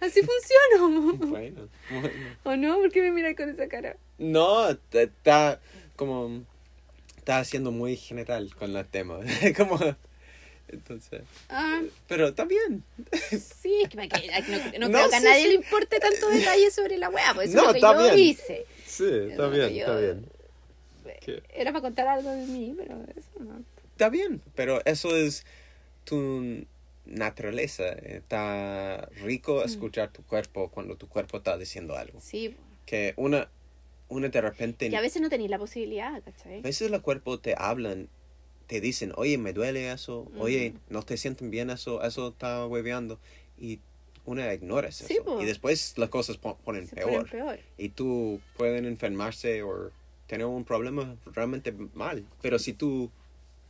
Speaker 2: Así funcionó.
Speaker 1: Bueno, bueno.
Speaker 2: ¿O no? ¿Por qué me miras con esa cara?
Speaker 1: No, está como... Está siendo muy general con el tema. como... Entonces...
Speaker 2: Ah,
Speaker 1: Pero está bien.
Speaker 2: sí, es que, que- no, no
Speaker 1: No,
Speaker 2: creo que a
Speaker 1: sí,
Speaker 2: nadie
Speaker 1: sí.
Speaker 2: le importe tanto detalle sobre la weá, pues eso
Speaker 1: No,
Speaker 2: es lo que
Speaker 1: está
Speaker 2: yo
Speaker 1: bien.
Speaker 2: hice.
Speaker 1: Sí, está bien,
Speaker 2: yo-
Speaker 1: está bien. ¿Qué?
Speaker 2: Era para contar algo de mí, pero eso no.
Speaker 1: Está bien, pero eso es tu naturaleza. Está rico escuchar tu cuerpo cuando tu cuerpo está diciendo algo.
Speaker 2: Sí.
Speaker 1: Que una, una de repente...
Speaker 2: y a veces no tenéis la posibilidad,
Speaker 1: A
Speaker 2: ¿cachai?
Speaker 1: veces el cuerpo te hablan, te dicen, oye, me duele eso, oye,
Speaker 2: Ujú.
Speaker 1: no te sienten bien eso, eso está hueveando. Y una ignora eso.
Speaker 2: Sí,
Speaker 1: y después las cosas pon- ponen
Speaker 2: Se
Speaker 1: peor.
Speaker 2: ponen peor.
Speaker 1: Y tú pueden enfermarse o tener un problema realmente mal. Pero si tú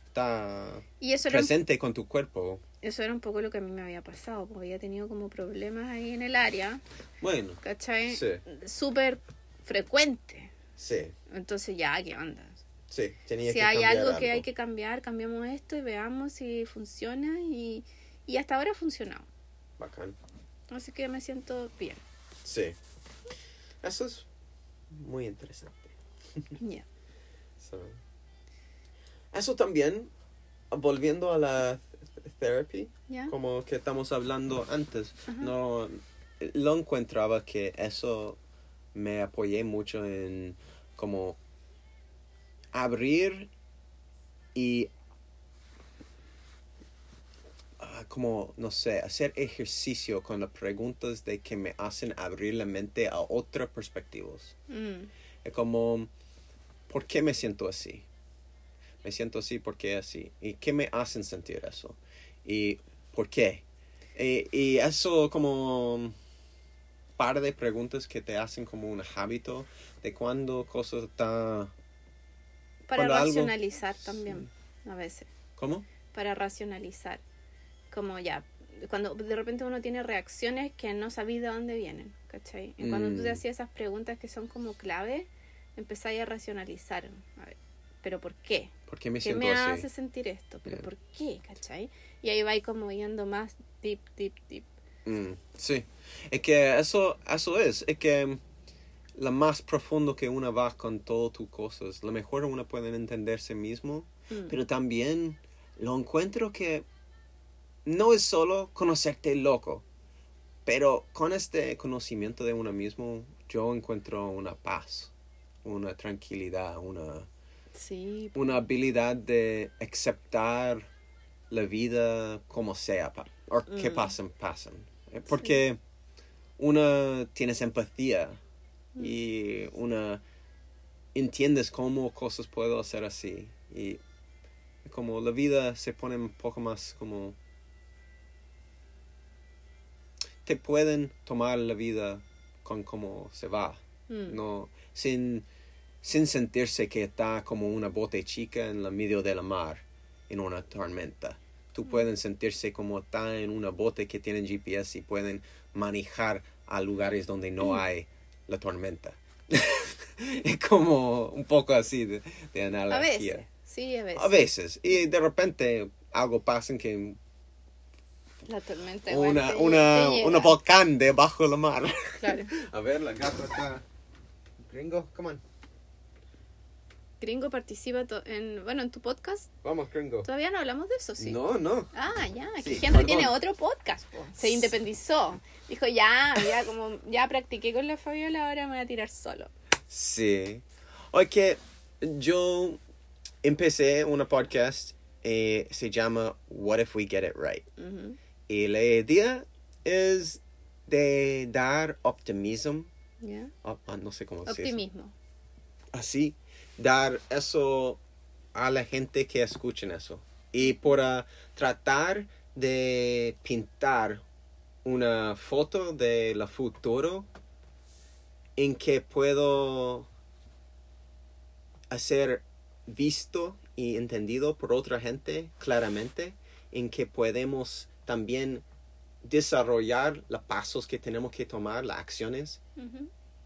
Speaker 1: estás presente con tu cuerpo,
Speaker 2: eso era un poco lo que a mí me había pasado, porque había tenido como problemas ahí en el área,
Speaker 1: bueno,
Speaker 2: ¿cachai?
Speaker 1: Sí.
Speaker 2: Súper frecuente.
Speaker 1: sí,
Speaker 2: Entonces ya, ¿qué onda?
Speaker 1: sí,
Speaker 2: Si
Speaker 1: que
Speaker 2: hay algo que hay que cambiar, cambiamos esto y veamos si funciona y, y hasta ahora ha funcionado.
Speaker 1: Bacán.
Speaker 2: Así que me siento bien.
Speaker 1: Sí. Eso es muy interesante.
Speaker 2: Ya.
Speaker 1: So, Eso también, volviendo a la th- therapy, como que estamos hablando antes, no lo encontraba que eso me apoyé mucho en como abrir y ah, como no sé hacer ejercicio con las preguntas de que me hacen abrir la mente a otras perspectivas
Speaker 2: Mm,
Speaker 1: es como ¿por qué me siento así? me siento así porque así. ¿Y qué me hacen sentir eso? ¿Y por qué? Y, y eso como par de preguntas que te hacen como un hábito de cuando cosas están...
Speaker 2: Para
Speaker 1: algo-
Speaker 2: racionalizar también, a veces.
Speaker 1: ¿Cómo?
Speaker 2: Para racionalizar. Como ya, cuando de repente uno tiene reacciones que no sabéis de dónde vienen, ¿cachai? Y cuando tú te
Speaker 1: Mm.
Speaker 2: hacías esas preguntas que son como clave, empezáis a racionalizar. A ver, ¿pero por qué?
Speaker 1: ¿Por qué me
Speaker 2: ¿Qué
Speaker 1: siento
Speaker 2: me
Speaker 1: así?
Speaker 2: hace sentir esto? ¿Pero
Speaker 1: Bien.
Speaker 2: por qué? ¿Cachai? Y ahí vais como yendo más deep, deep, deep.
Speaker 1: Mm, sí, es que eso, eso es, es que lo más profundo que uno va con todas tus cosas, lo mejor uno puede entenderse mismo,
Speaker 2: Mm.
Speaker 1: pero también lo encuentro que no es solo conocerte loco, pero con este conocimiento de uno mismo yo encuentro una paz, una tranquilidad, una,
Speaker 2: Sí,
Speaker 1: una habilidad de aceptar la vida como sea, o que
Speaker 2: Mm.
Speaker 1: pasen, pasen. Eh, Porque una tienes empatía
Speaker 2: Mm.
Speaker 1: y una entiendes cómo cosas puedo hacer así y como la vida se pone un poco más como te pueden tomar la vida con cómo se va
Speaker 2: Mm.
Speaker 1: no sin sin sentirse que está como una bote chica en la medio de la mar en una tormenta. Tú pueden sentirse como está en una bote que tienen GPS y pueden manejar a lugares donde no hay la tormenta. Es como un poco así de, de
Speaker 2: a
Speaker 1: analogía.
Speaker 2: veces. Sí, a veces.
Speaker 1: a veces y de repente algo pasa en que
Speaker 2: La tormenta
Speaker 1: una
Speaker 2: te-
Speaker 1: una
Speaker 2: te
Speaker 1: una volcán debajo de la mar.
Speaker 2: Claro.
Speaker 1: a ver la gata está. Gringo come on
Speaker 2: Gringo participa en, bueno, en tu podcast.
Speaker 1: vamos gringo
Speaker 2: Todavía no hablamos de eso, sí.
Speaker 1: no no
Speaker 2: Ah, ya, que
Speaker 1: Sí,
Speaker 2: Henry
Speaker 1: perdón.
Speaker 2: tiene otro podcast, po. se independizó. Dijo, ya, ya, como ya practiqué con la Fabiola, ahora me voy a tirar solo.
Speaker 1: Sí. Oye, yo empecé una podcast eh, se llama What If We Get It Right. Y la idea es de dar optimismo,
Speaker 2: ¿Ya?
Speaker 1: op- ah, no sé cómo.
Speaker 2: Optimismo.
Speaker 1: Así, dar eso a la gente que escuchen eso. Y para tratar de pintar una foto de la futuro en que puedo hacer visto y entendido por otra gente claramente, en que podemos también desarrollar los pasos que tenemos que tomar, las acciones,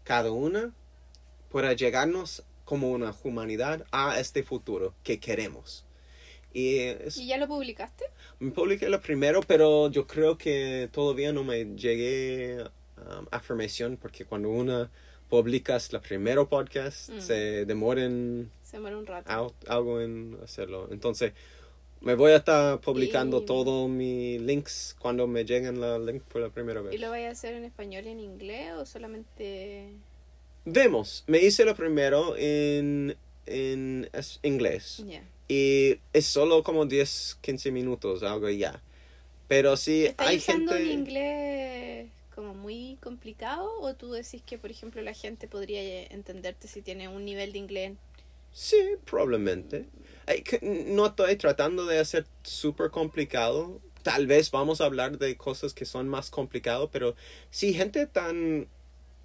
Speaker 1: cada una, para llegarnos como una humanidad a este futuro que queremos. Y es,
Speaker 2: ¿Y ya lo publicaste?
Speaker 1: me publiqué lo primero, pero yo creo que todavía no me llegué um, afirmación porque cuando una publicas el primero podcast
Speaker 2: Mm.
Speaker 1: se demoran
Speaker 2: Se muere un rato.
Speaker 1: out- algo en hacerlo. Entonces, me voy a estar publicando
Speaker 2: Y-
Speaker 1: todos mis links cuando me lleguen los links por la primera vez.
Speaker 2: ¿Y lo vais a hacer en español y en inglés o solamente...?
Speaker 1: Vemos, me hice lo primero en, en es- inglés.
Speaker 2: Ya.
Speaker 1: Y es solo como 10, 15 minutos, algo ya. Pero si
Speaker 2: ¿Estás
Speaker 1: hay
Speaker 2: usando
Speaker 1: gente...
Speaker 2: un inglés como muy complicado o tú decís que, por ejemplo, la gente podría entenderte si tiene un nivel de inglés?
Speaker 1: Sí, probablemente. No estoy tratando de hacer súper complicado. Tal vez vamos a hablar de cosas que son más complicadas, pero si gente tan...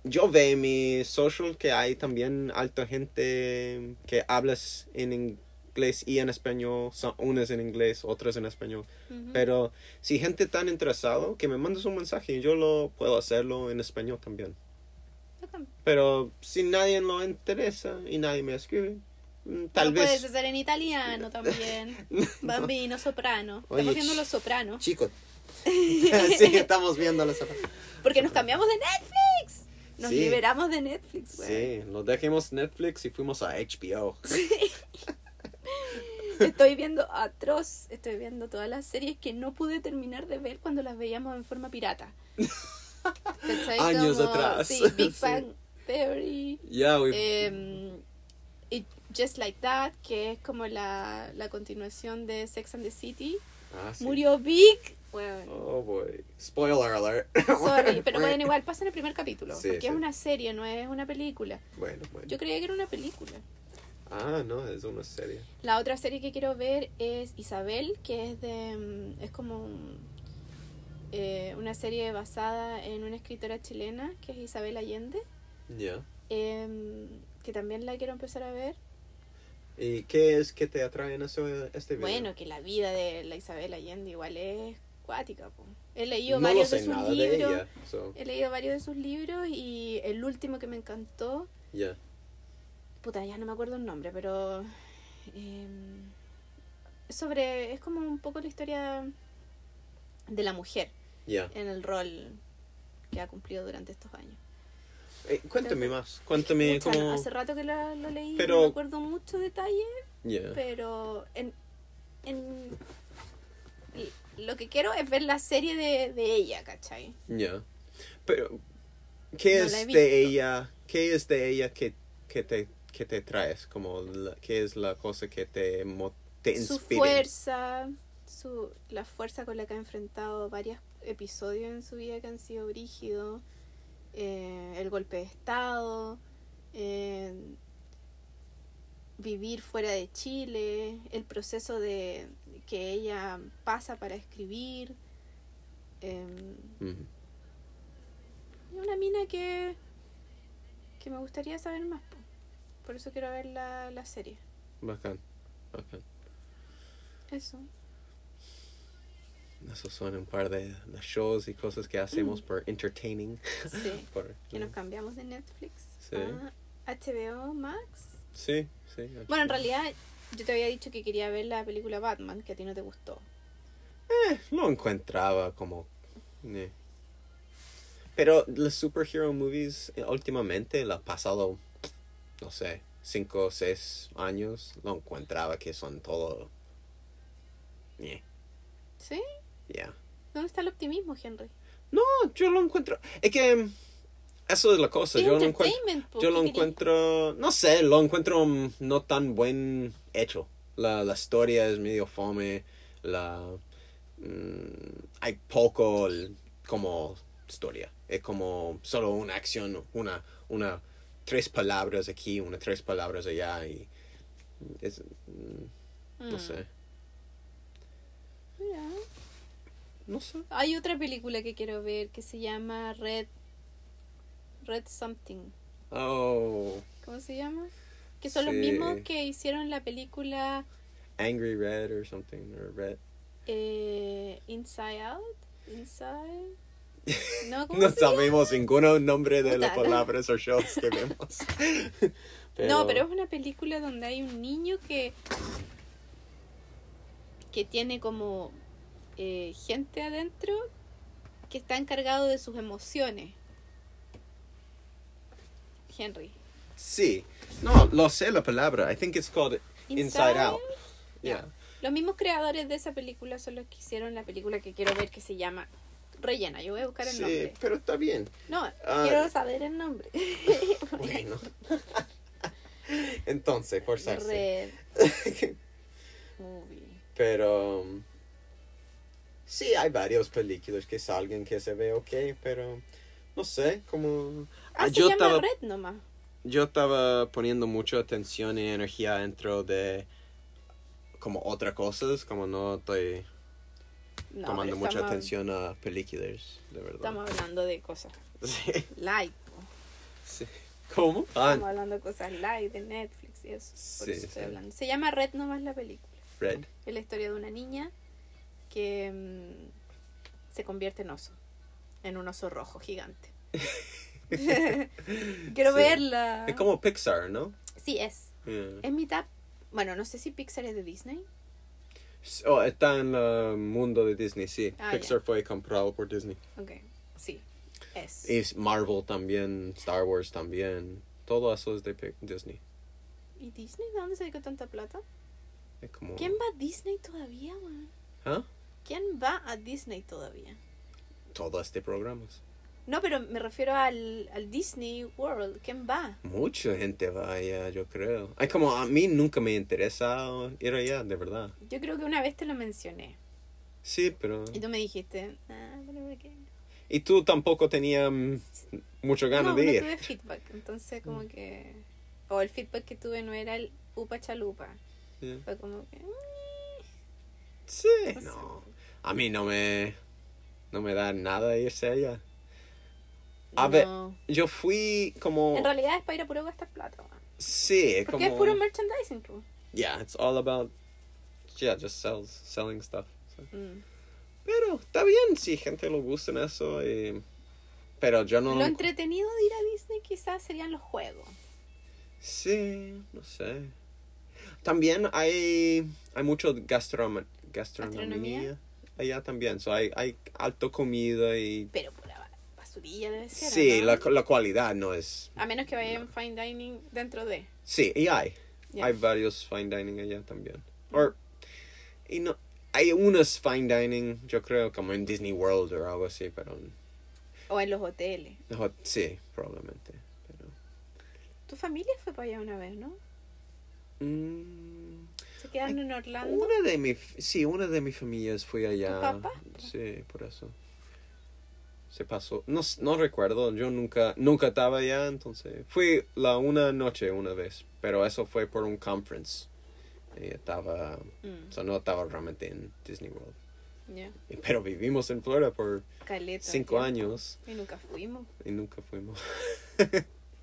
Speaker 1: Yo veo en mi social que hay también alta gente que hablas en inglés y en español. Son unas en inglés, otras en español.
Speaker 2: Ujú.
Speaker 1: Pero si gente tan interesado, que me mandes un mensaje yo lo puedo hacerlo en español también. Pero si nadie lo interesa y nadie me escribe, mm, tal
Speaker 2: lo
Speaker 1: vez...
Speaker 2: puedes hacer en italiano también. Bambino, soprano.
Speaker 1: Oye,
Speaker 2: Estamos viendo los sopranos.
Speaker 1: Chicos. sí, estamos viendo las
Speaker 2: Porque nos cambiamos de Netflix. Nos
Speaker 1: Sí.
Speaker 2: liberamos de Netflix, güey.
Speaker 1: Sí, lo dejemos Netflix y fuimos a HBO.
Speaker 2: Estoy viendo atroz. Estoy viendo todas las series que no pude terminar de ver cuando las veíamos en forma pirata.
Speaker 1: Años
Speaker 2: Como,
Speaker 1: atrás.
Speaker 2: Sí, Big
Speaker 1: Sí.
Speaker 2: Bang Theory.
Speaker 1: Ya, we-
Speaker 2: em, y Just Like That, que es como la, la continuación de Sex and the City.
Speaker 1: Ah, sí.
Speaker 2: Murió Big. Bueno,
Speaker 1: Oh, boy. Spoiler alert.
Speaker 2: sorry, pero bueno, igual pasa en el primer capítulo.
Speaker 1: Sí,
Speaker 2: porque
Speaker 1: sí.
Speaker 2: es una serie, no es una película.
Speaker 1: Bueno, bueno.
Speaker 2: Yo creía que era una película.
Speaker 1: Ah, no, es una serie.
Speaker 2: La otra serie que quiero ver es Isabel, que es de. mm, es como. eh, una serie basada en una escritora chilena, que es Isabel Allende.
Speaker 1: Ya.
Speaker 2: em, que también la quiero empezar a ver.
Speaker 1: ¿Y qué es que te atrae en eso, este video?
Speaker 2: Bueno, que la vida de la Isabel Allende igual es cuática. po. He leído
Speaker 1: no
Speaker 2: varios de sus libros.
Speaker 1: de ella. so,
Speaker 2: He leído varios de sus libros y el último que me encantó,
Speaker 1: Ya.
Speaker 2: puta, ya no me acuerdo el nombre, pero em, sobre, es como un poco la historia de la mujer
Speaker 1: Ya.
Speaker 2: en el rol que ha cumplido durante estos años.
Speaker 1: Eh, cuéntame más. Cuéntame
Speaker 2: no,
Speaker 1: cómo.
Speaker 2: hace rato que lo, lo leí,
Speaker 1: Pero-
Speaker 2: no me acuerdo mucho detalle,
Speaker 1: Ya.
Speaker 2: pero en, en lo que quiero es ver la serie de, de ella, ¿cachai?
Speaker 1: Ya. Pero, ¿qué
Speaker 2: No
Speaker 1: es de ella? ¿Qué es de ella que, que, te, que te traes? Como, la- ¿Qué es la cosa que te, te
Speaker 2: su
Speaker 1: inspira?
Speaker 2: fuerza, su, la fuerza con la que ha enfrentado varios episodios en su vida que han sido brígidos, eh, el golpe de estado, eh, vivir fuera de Chile, el proceso de que ella pasa para escribir. eh, una mina que, que me gustaría saber más. po. Por eso quiero ver la, la serie.
Speaker 1: Bacán. Bacán.
Speaker 2: Eso.
Speaker 1: Esos son un par de, de shows y cosas que hacemos por entertaining.
Speaker 2: Sí.
Speaker 1: por,
Speaker 2: que nos cambiamos de Netflix
Speaker 1: Sí.
Speaker 2: a HBO Max.
Speaker 1: Sí, sí.
Speaker 2: Bueno, en realidad yo te había dicho que quería ver la película Batman, que a ti no te gustó.
Speaker 1: Eh, lo encontraba como... eh. Pero los superhero movies eh, últimamente, lo pasado, no sé, cinco o seis años, lo encontraba que son todo... eh,
Speaker 2: ¿Sí?
Speaker 1: ya.
Speaker 2: ¿Dónde está el optimismo, Henry?
Speaker 1: No, yo lo encuentro... Es que... Eso es la cosa. Yo lo encuentro... no sé, lo encuentro no tan buen hecho. La, la historia es medio fome, la mm, hay poco el- como historia. Es como solo una acción, una, una, tres palabras aquí, una tres palabras allá y es, mm, no
Speaker 2: Mm.
Speaker 1: sé, no sé.
Speaker 2: Hay otra película que quiero ver que se llama Red. Red Something.
Speaker 1: Oh,
Speaker 2: ¿Cómo se llama? Que son los
Speaker 1: Sí.
Speaker 2: mismos que hicieron la película
Speaker 1: Angry Red or something, or Red.
Speaker 2: eh, Inside Out. Inside. No, ¿cómo
Speaker 1: No sabemos ningún nombre de las palabras o shows que vemos.
Speaker 2: No, pero es una película donde hay un niño que que tiene como eh, gente adentro que está encargado de sus emociones. Henry.
Speaker 1: Sí. No, lo sé la palabra. I think it's called Inside,
Speaker 2: Inside
Speaker 1: Out. Yeah.
Speaker 2: Los mismos creadores de esa película son los que hicieron la película que quiero ver que se llama Rellena. Yo voy a buscar el
Speaker 1: Sí,
Speaker 2: nombre.
Speaker 1: pero está bien.
Speaker 2: No,
Speaker 1: Ah.
Speaker 2: quiero saber el nombre.
Speaker 1: Bueno. Entonces, forzarse.
Speaker 2: Red Movie.
Speaker 1: pero um, sí, hay varias películas que salgan que se ve ok, pero no sé, como
Speaker 2: Ah, se
Speaker 1: yo
Speaker 2: llama
Speaker 1: estaba
Speaker 2: Red nomás.
Speaker 1: yo estaba poniendo mucha atención y energía dentro de como otras cosas, como no estoy
Speaker 2: No,
Speaker 1: tomando mucha
Speaker 2: estamos-
Speaker 1: atención a películas, de verdad.
Speaker 2: Estamos hablando de cosas
Speaker 1: Sí,
Speaker 2: light.
Speaker 1: sí. ¿Cómo? Ah,
Speaker 2: Estamos hablando de cosas light de Netflix y eso. Por
Speaker 1: Sí,
Speaker 2: eso estoy
Speaker 1: sí.
Speaker 2: hablando. Se llama Red nomás la película.
Speaker 1: Red.
Speaker 2: Es la historia de una niña que mm, se convierte en oso. En un oso rojo gigante. Quiero
Speaker 1: Sí.
Speaker 2: verla.
Speaker 1: Es como Pixar, ¿no?
Speaker 2: Sí, es.
Speaker 1: Yeah.
Speaker 2: Es mitad. Bueno, no sé si Pixar es de Disney.
Speaker 1: Oh, está en el mundo de Disney, sí.
Speaker 2: Ah,
Speaker 1: Pixar fue comprado por Disney.
Speaker 2: Ok, sí. Es.
Speaker 1: Y Marvel también, Star Wars también. Todo eso es de Disney.
Speaker 2: ¿Y Disney? ¿De dónde se dedicó tanta plata?
Speaker 1: Es como...
Speaker 2: ¿Quién va a Disney todavía, man?
Speaker 1: ¿Ah?
Speaker 2: ¿Quién va a Disney todavía?
Speaker 1: Todo este programas.
Speaker 2: No, pero me refiero al, al Disney World. ¿Quién va?
Speaker 1: Mucha gente va allá, yo creo. Ay, como a mí nunca me interesa ir allá, de verdad.
Speaker 2: Yo creo que una vez te lo mencioné.
Speaker 1: Sí, pero...
Speaker 2: Y tú me dijiste, ah, pero ¿por qué?
Speaker 1: Y tú tampoco tenías mm, mucho ganas
Speaker 2: no,
Speaker 1: de
Speaker 2: no
Speaker 1: ir.
Speaker 2: tuve feedback. Entonces, como que. O el feedback que tuve no era el, Upa Chalupa.
Speaker 1: Yeah.
Speaker 2: Fue como que...
Speaker 1: Sí,
Speaker 2: No sé.
Speaker 1: no. A mí no me, no me da nada irse allá. A ver,
Speaker 2: no.
Speaker 1: yo fui como...
Speaker 2: En realidad es para ir a puro gastar plata. weón.
Speaker 1: Sí, es
Speaker 2: Porque
Speaker 1: como...
Speaker 2: es puro merchandising, pues.
Speaker 1: Yeah, it's all about... Yeah, just sells, selling stuff. so.
Speaker 2: Mm.
Speaker 1: Pero está bien si gente le gusta en eso. y- Pero yo no...
Speaker 2: Lo entretenido de ir a Disney quizás serían los juegos.
Speaker 1: Sí, no sé. También hay, hay mucho gastronomía
Speaker 2: ¿Gastronomía?
Speaker 1: allá también. So hay, hay alto comida y...
Speaker 2: Pero basurilla debe ser.
Speaker 1: Sí,
Speaker 2: ¿no?
Speaker 1: la, la cualidad no es...
Speaker 2: A menos que vayan fine dining dentro de.
Speaker 1: Sí, y hay.
Speaker 2: Ya.
Speaker 1: Hay varios fine dining allá también. Or, y no, hay unos fine dining, yo creo, como en Disney World o algo así, pero...
Speaker 2: O en los hoteles.
Speaker 1: no, sí, probablemente. Pero,
Speaker 2: Tu familia fue para allá una vez, ¿no?
Speaker 1: mm,
Speaker 2: Se quedaron en Orlando.
Speaker 1: una de mi, sí, una de mis familias fue allá.
Speaker 2: papá?
Speaker 1: Sí, por eso. Se pasó. No, no recuerdo, yo nunca, nunca estaba allá, entonces. Fui la una noche una vez, pero eso fue por un conference. Y estaba,
Speaker 2: Mm,
Speaker 1: o sea, no estaba realmente en Disney World. Y- Pero vivimos en Florida por
Speaker 2: Caleta.
Speaker 1: cinco
Speaker 2: tiempo.
Speaker 1: años
Speaker 2: Y nunca fuimos.
Speaker 1: y nunca fuimos.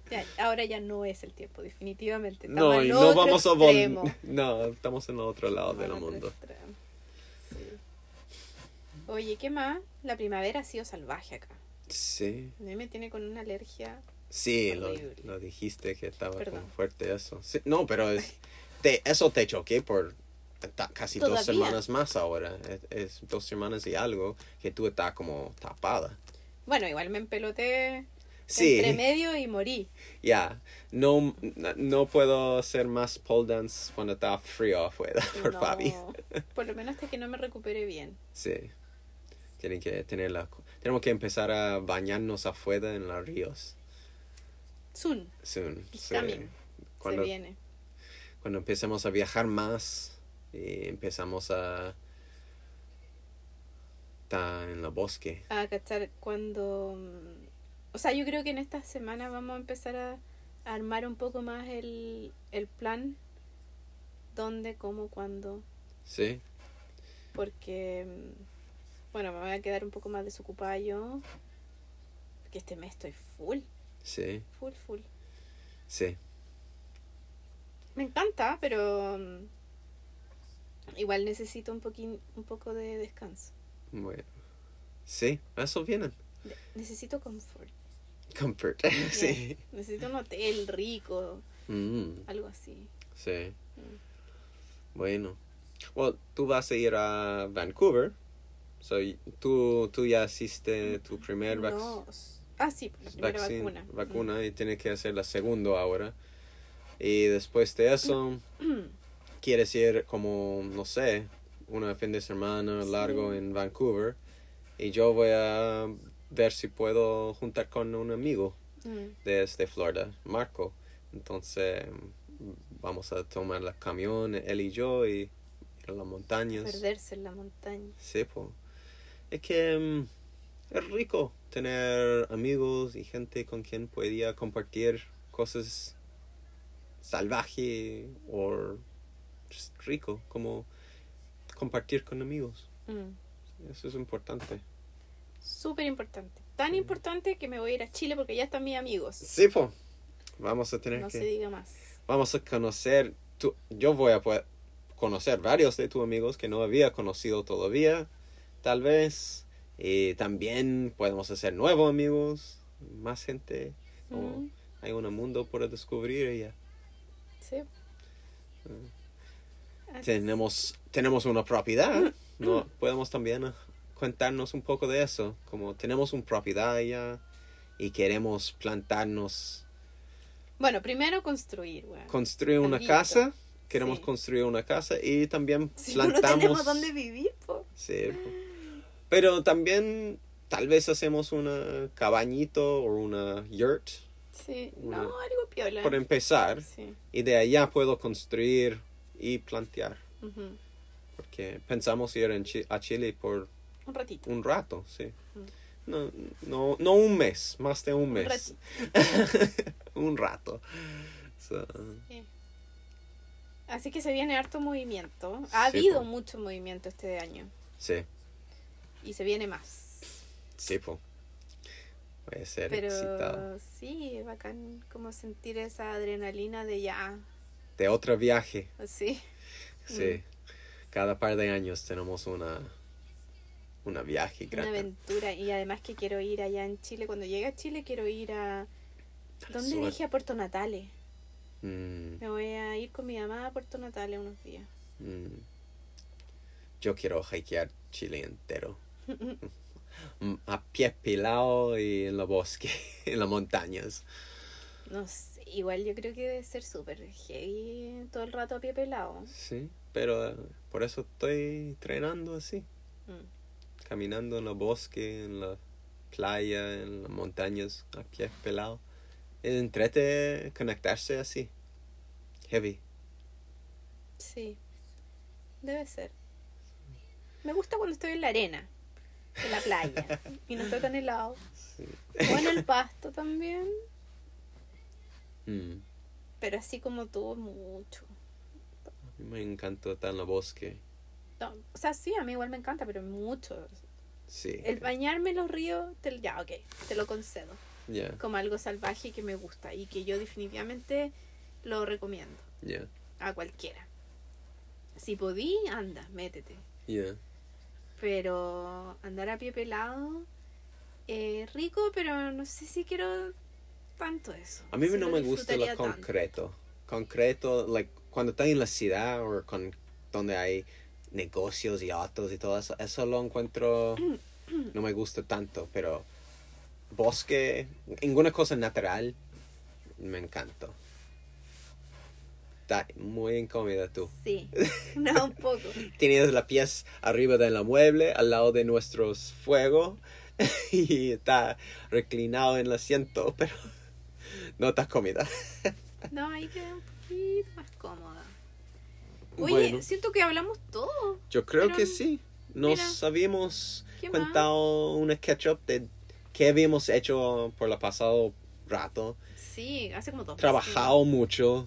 Speaker 2: Ya, ahora ya no es el tiempo, definitivamente. Estamos
Speaker 1: No, y no vamos a
Speaker 2: extremo.
Speaker 1: volver. No, estamos en el otro lado del mundo.
Speaker 2: extremo. Oye, ¿qué más? La primavera ha sido salvaje acá.
Speaker 1: Sí.
Speaker 2: A mí me tiene con una alergia.
Speaker 1: Sí, lo, dijiste que estaba
Speaker 2: Perdón.
Speaker 1: como fuerte eso. Sí, no, pero es, te, eso te choqué por casi dos semanas más ahora. Es, es dos semanas y algo que tú estás como tapada.
Speaker 2: Bueno, igual me empeloté
Speaker 1: Sí,
Speaker 2: entre medio y morí.
Speaker 1: ya. No, no puedo hacer más pole dance cuando está frío afuera por
Speaker 2: No,
Speaker 1: Fabi.
Speaker 2: Por lo menos hasta que no me recupere bien.
Speaker 1: Sí. Tienen que tener la, tenemos que empezar a bañarnos afuera en los ríos.
Speaker 2: Soon.
Speaker 1: Soon. Sí. Cuando,
Speaker 2: Se viene.
Speaker 1: cuando empecemos a viajar más y empezamos a estar en el bosque.
Speaker 2: A cachar cuando... mm, O sea, yo creo que en esta semana vamos a empezar a, a armar un poco más el, el plan. ¿Dónde, cómo, cuándo?
Speaker 1: Sí,
Speaker 2: Porque... mm, Bueno, me voy a quedar un poco más desocupada yo. Porque este mes estoy full.
Speaker 1: sí,
Speaker 2: Full, full.
Speaker 1: sí.
Speaker 2: Me encanta, pero... mm, Igual necesito un, poquín, un poco de descanso.
Speaker 1: Bueno. Sí, eso vienen.
Speaker 2: De- necesito confort.
Speaker 1: Comfort. sí.
Speaker 2: Necesito un hotel rico,
Speaker 1: Mm,
Speaker 2: algo así.
Speaker 1: sí. Bueno. Well, tú vas a ir a Vancouver. So, y- tú, tú ya hiciste tu primer vac-
Speaker 2: No. Ah, sí, la primera
Speaker 1: vaccine-
Speaker 2: vacuna.
Speaker 1: vacuna y tienes que hacer la segunda ahora. Y después de eso, quieres ir como, no sé, un fin de semana largo
Speaker 2: Sí.
Speaker 1: en Vancouver. Y yo voy a ver si puedo juntar con un amigo
Speaker 2: Mm.
Speaker 1: desde Florida, Marco. Entonces, vamos a tomar el camión, él y yo, y ir a las montañas.
Speaker 2: Perderse en la montaña.
Speaker 1: Sí, po. Es que mm, es rico tener amigos y gente con quien podía compartir cosas salvajes o rico, como compartir con amigos.
Speaker 2: Mm.
Speaker 1: Eso es importante.
Speaker 2: Súper importante. Tan importante que me voy a ir a Chile porque ya están mis amigos.
Speaker 1: Sí, po. Vamos a tener
Speaker 2: No
Speaker 1: que...
Speaker 2: se diga más.
Speaker 1: Vamos a conocer... Tu... Yo voy a poder conocer varios de tus amigos que no había conocido todavía, tal vez. Y también podemos hacer nuevos amigos, más gente. O
Speaker 2: Mm.
Speaker 1: hay un mundo por descubrir ya.
Speaker 2: Sí. Así-
Speaker 1: Tenemos, tenemos una propiedad. No, podemos también eh, contarnos un poco de eso. Como tenemos una propiedad allá y queremos plantarnos,
Speaker 2: Bueno, primero construir, weón.
Speaker 1: construir una casa. Queremos
Speaker 2: Sí.
Speaker 1: construir una casa y también
Speaker 2: Si no,
Speaker 1: plantamos.
Speaker 2: tenemos dónde vivir, po.
Speaker 1: Sí, po. Pero también tal vez hacemos una cabañito o una yurt
Speaker 2: Sí.
Speaker 1: Una-
Speaker 2: No, algo piola.
Speaker 1: por empezar
Speaker 2: Sí.
Speaker 1: y de allá puedo construir y plantear. Porque pensamos ir en Chi- a Chile por
Speaker 2: Un ratito.
Speaker 1: un rato, sí. No, no, no un mes, más de un mes. un rato. So,
Speaker 2: Sí. Así que se viene harto movimiento. Ha
Speaker 1: Sí,
Speaker 2: habido mucho movimiento este año.
Speaker 1: Sí,
Speaker 2: Y se viene más.
Speaker 1: sí. Voy a ser excitado.
Speaker 2: Pero sí, es bacán como sentir esa adrenalina de ya.
Speaker 1: De otro viaje,
Speaker 2: Así.
Speaker 1: sí. Cada par de años tenemos una, una viaje
Speaker 2: Una
Speaker 1: grande.
Speaker 2: aventura. Y además que quiero ir allá en Chile. Cuando llegue a Chile quiero ir a... ¿Dónde dije? A Puerto Natales.
Speaker 1: Mm,
Speaker 2: Me voy a ir con mi mamá a Puerto Natales unos días.
Speaker 1: mm. Yo quiero hikear Chile entero. A pie pelado y en los bosques, en las montañas.
Speaker 2: No sé, igual yo creo que debe ser súper heavy todo el rato a pie pelado.
Speaker 1: Sí, pero eh, por eso estoy entrenando así.
Speaker 2: Mm.
Speaker 1: Caminando en los bosques, en la playa, en las montañas, a pie pelado. Entrete conectarse así. Heavy.
Speaker 2: Sí, debe ser. Me gusta cuando estoy en la arena, en la playa, y no está tan helado.
Speaker 1: Sí.
Speaker 2: O en el pasto también,
Speaker 1: Mm.
Speaker 2: pero así como tú, mucho.
Speaker 1: A mí Me encanta estar en los bosques.
Speaker 2: No, o sea, sí, a mí igual me encanta, pero mucho.
Speaker 1: Sí.
Speaker 2: El bañarme en los ríos, te, ya, ok, te lo concedo. Como algo salvaje que me gusta y que yo definitivamente lo recomiendo a cualquiera. Si podí, anda, métete.
Speaker 1: ya.
Speaker 2: Pero andar a pie pelado es rico, pero no sé si quiero tanto eso.
Speaker 1: A mí
Speaker 2: Si
Speaker 1: no me gusta lo
Speaker 2: tanto.
Speaker 1: concreto. Concreto, like, cuando estás en la ciudad o con, donde hay negocios y autos y todo eso, eso lo encuentro, no me gusta tanto, pero bosque, ninguna cosa natural, me encanta. Está muy incómoda tú.
Speaker 2: Sí, no, un poco.
Speaker 1: Tienes la pies arriba de la mueble, al lado de nuestros fuegos, y está reclinado en el asiento, pero no estás cómoda.
Speaker 2: No, ahí queda un poquito más cómoda. Oye,
Speaker 1: Bueno.
Speaker 2: siento que hablamos todo.
Speaker 1: Yo creo
Speaker 2: Pero,
Speaker 1: que sí. Nos
Speaker 2: mira,
Speaker 1: habíamos contado una catch-up de qué habíamos hecho por el pasado rato.
Speaker 2: Sí, hace como dos meses.
Speaker 1: Trabajado mucho.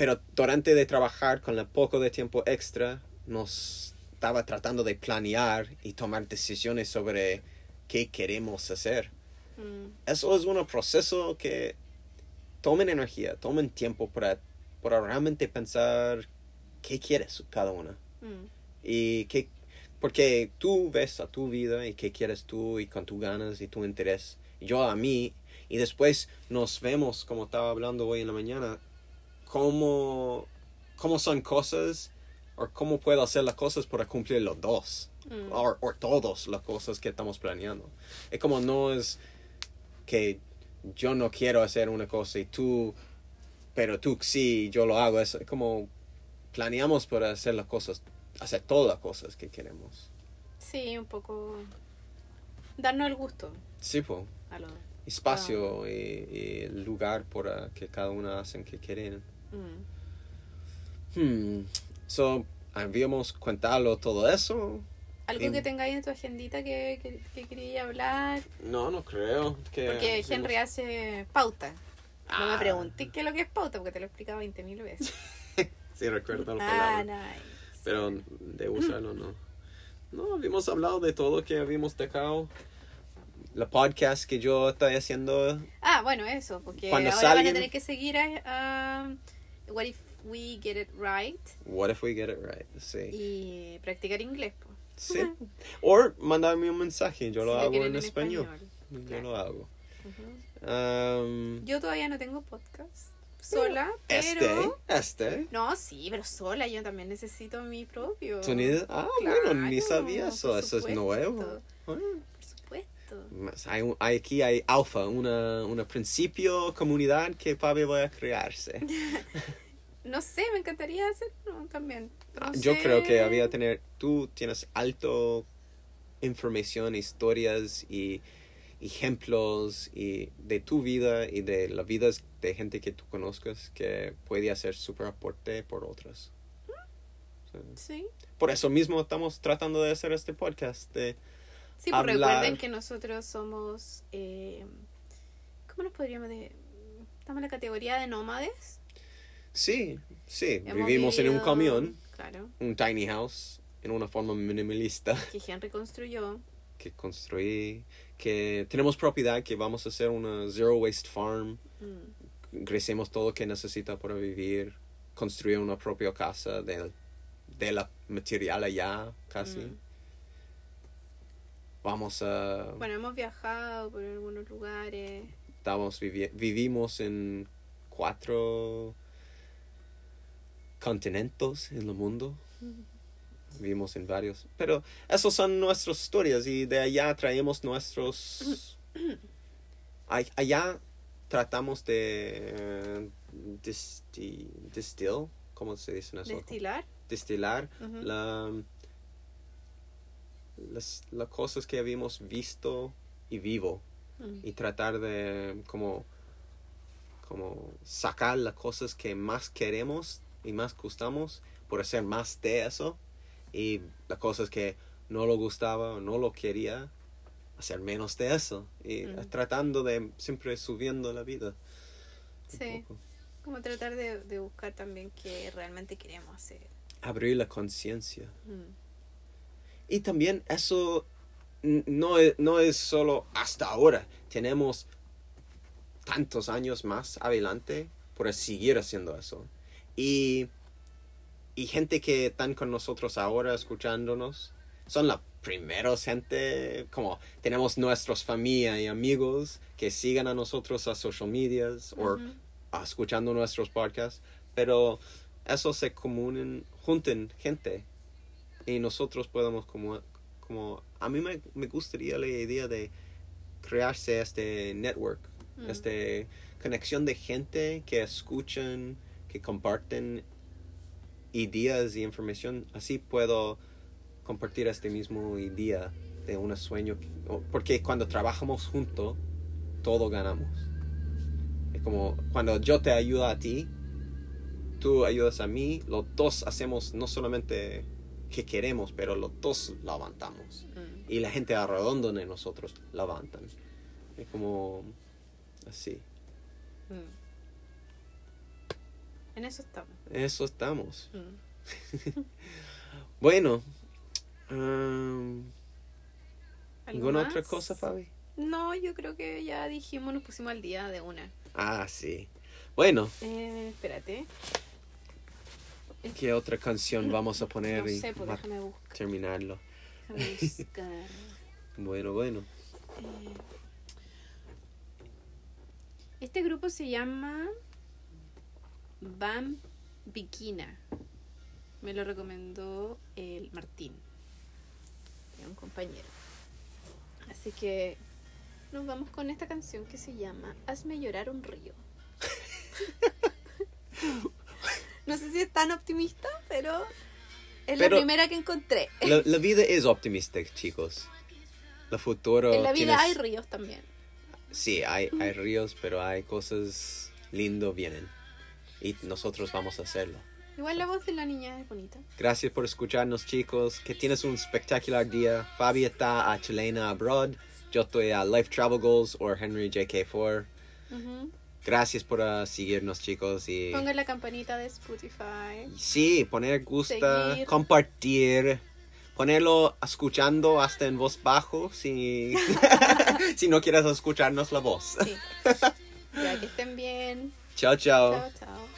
Speaker 1: Pero durante de trabajar con el poco de tiempo extra, nos estaba tratando de planear y tomar decisiones sobre qué queremos hacer.
Speaker 2: Mm,
Speaker 1: Eso es un proceso que tomen energía, tomen tiempo para, para realmente pensar qué quieres cada una.
Speaker 2: mm.
Speaker 1: Y que, porque tú ves a tu vida y qué quieres tú y con tus ganas y tu interés. Yo a mí. Y después nos vemos, como estaba hablando hoy en la mañana, cómo, cómo son cosas o cómo puedo hacer las cosas para cumplir los dos.
Speaker 2: Mm.
Speaker 1: O, todas las cosas que estamos planeando. Es como no es que yo no quiero hacer una cosa y tú, pero tú sí, yo lo hago. Es como planeamos para hacer las cosas, hacer todas las cosas que queremos.
Speaker 2: Sí, un poco. Darnos el gusto
Speaker 1: Sí, pues. Espacio y, y lugar para que cada uno hacen que quieren.
Speaker 2: Mm.
Speaker 1: Hmm. So, habíamos contado todo eso.
Speaker 2: Algo
Speaker 1: Em.
Speaker 2: que tengáis en tu agendita que, que, que quería hablar.
Speaker 1: No, no creo que.
Speaker 2: Porque Henry hace pauta. No me
Speaker 1: Ah.
Speaker 2: pregunté qué es lo que es pauta, porque te lo he explicado 20.000 veces.
Speaker 1: Sí, recuerdo la
Speaker 2: ah,
Speaker 1: palabra.
Speaker 2: nice.
Speaker 1: Pero de usarlo no. No, habíamos hablado de todo que habíamos dejado. La podcast que yo estoy haciendo.
Speaker 2: Ah, bueno, eso, porque
Speaker 1: Cuando
Speaker 2: ahora van a tener que seguir a, a What If We Get It Right
Speaker 1: What if we get it right? Sí.
Speaker 2: y practicar inglés. po.
Speaker 1: Sí. O mandarme un mensaje, yo lo
Speaker 2: Si
Speaker 1: hago
Speaker 2: quieren
Speaker 1: en español. Yo
Speaker 2: Claro.
Speaker 1: lo hago.
Speaker 2: Ujú.
Speaker 1: Um,
Speaker 2: Yo todavía no tengo podcast sola,
Speaker 1: este,
Speaker 2: pero...
Speaker 1: este.
Speaker 2: No, sí, pero sola yo también necesito mi propio.
Speaker 1: ¿Tú ni- Ah, bueno, ni sabía eso. Eso es nuevo. Ah. Más, Hay, hay aquí hay alfa, una, una principio comunidad que Pablo va a crearse.
Speaker 2: No sé, me encantaría hacerlo también. No
Speaker 1: Ah, Yo
Speaker 2: sé.
Speaker 1: creo que había tener, tú tienes alto información, historias y ejemplos y de tu vida y de las vidas de gente que tú conozcas que puede hacer super aporte por otras. Sí.
Speaker 2: Sí.
Speaker 1: Por eso mismo estamos tratando de hacer este podcast. De,
Speaker 2: Sí, pues
Speaker 1: Hablar.
Speaker 2: recuerden que nosotros somos. Eh, ¿Cómo nos podríamos de.? Estamos en la categoría de nómades.
Speaker 1: Sí, sí.
Speaker 2: Hemos
Speaker 1: Vivimos en un
Speaker 2: vivido-
Speaker 1: camión,
Speaker 2: Claro.
Speaker 1: un tiny house, en una forma minimalista
Speaker 2: Que Henry construyó.
Speaker 1: que construí, que tenemos propiedad, que vamos a hacer una zero waste farm.
Speaker 2: Mm.
Speaker 1: Crecemos todo lo que necesita para vivir, construir una propia casa del de la material allá, casi.
Speaker 2: Mm.
Speaker 1: Vamos a...
Speaker 2: Bueno, hemos viajado por algunos lugares.
Speaker 1: estamos vivi- vivimos en cuatro continentes en el mundo. Vivimos en varios. Pero esos son nuestras historias y de allá traemos nuestros... Allá tratamos de eh, disti- distill, ¿cómo se dice eso?
Speaker 2: Destilar.
Speaker 1: Destilar
Speaker 2: Ujú.
Speaker 1: la, las, las cosas que habíamos visto y vivo
Speaker 2: Mm.
Speaker 1: y tratar de como como sacar las cosas que más queremos y más gustamos por hacer más de eso y las cosas que no lo gustaba o no lo quería hacer menos de eso y
Speaker 2: Mm.
Speaker 1: tratando de siempre subiendo la vida
Speaker 2: Sí.
Speaker 1: poco.
Speaker 2: Como tratar de, de buscar también qué realmente queremos hacer.
Speaker 1: abrir la conciencia
Speaker 2: Mm.
Speaker 1: Y también eso no es, no es solo hasta ahora. Tenemos tantos años más adelante por seguir haciendo eso. Y, y gente que están con nosotros ahora escuchándonos son la primeros gente, como tenemos nuestros familia y amigos que sigan a nosotros a social medias o escuchando nuestros podcasts, pero eso se comunen, junten gente y nosotros podemos como, como a mí me, me gustaría la idea de crearse este network,
Speaker 2: Mm.
Speaker 1: este conexión de gente que escuchan, que comparten ideas y información, así puedo compartir este mismo idea de un sueño, porque cuando trabajamos juntos, todos ganamos. Es como cuando yo te ayudo a ti, tú ayudas a mí, los dos hacemos no solamente que queremos, pero los dos lo levantamos.
Speaker 2: Mm.
Speaker 1: Y la gente alrededor de nosotros levantan. Es como así.
Speaker 2: Mm. En eso estamos.
Speaker 1: Eso estamos.
Speaker 2: Mm.
Speaker 1: Bueno. um,
Speaker 2: ¿Algo
Speaker 1: ¿Alguna
Speaker 2: más?
Speaker 1: otra cosa, Fabi?
Speaker 2: No, yo creo que ya dijimos, nos pusimos al día de una.
Speaker 1: Ah, sí. Bueno,
Speaker 2: Eh, espérate.
Speaker 1: ¿Qué otra canción vamos a poner
Speaker 2: No
Speaker 1: y
Speaker 2: sé, pues buscar.
Speaker 1: terminarlo?
Speaker 2: Déjame buscar.
Speaker 1: Bueno, bueno.
Speaker 2: Eh, Este grupo se llama Bam Bikina. Me lo recomendó el Martín, un compañero. Así que nos vamos con esta canción que se llama Hazme llorar un río. no sé si es tan optimista, pero es
Speaker 1: Pero-
Speaker 2: la primera que encontré.
Speaker 1: La, la vida es optimista, chicos. La futuro
Speaker 2: en la vida
Speaker 1: tienes-
Speaker 2: hay ríos también.
Speaker 1: Sí, hay, hay ríos, pero hay cosas lindo vienen. Y nosotros vamos a hacerlo.
Speaker 2: Igual la voz de la niña es bonita.
Speaker 1: Gracias por escucharnos, chicos. Que tienes un espectacular día. Fabi está a Chilena Abroad. Yo estoy a Life Travel Goals o Henry JK4.
Speaker 2: Ujú.
Speaker 1: Gracias por ah, seguirnos, chicos. Y
Speaker 2: Pongan la campanita de Spotify.
Speaker 1: sí, poner gusta,
Speaker 2: Seguir.
Speaker 1: compartir, ponerlo escuchando hasta en voz bajo si, si no quieres escucharnos la voz.
Speaker 2: Sí. ya que estén bien.
Speaker 1: Chao, chao.
Speaker 2: Chao, chao.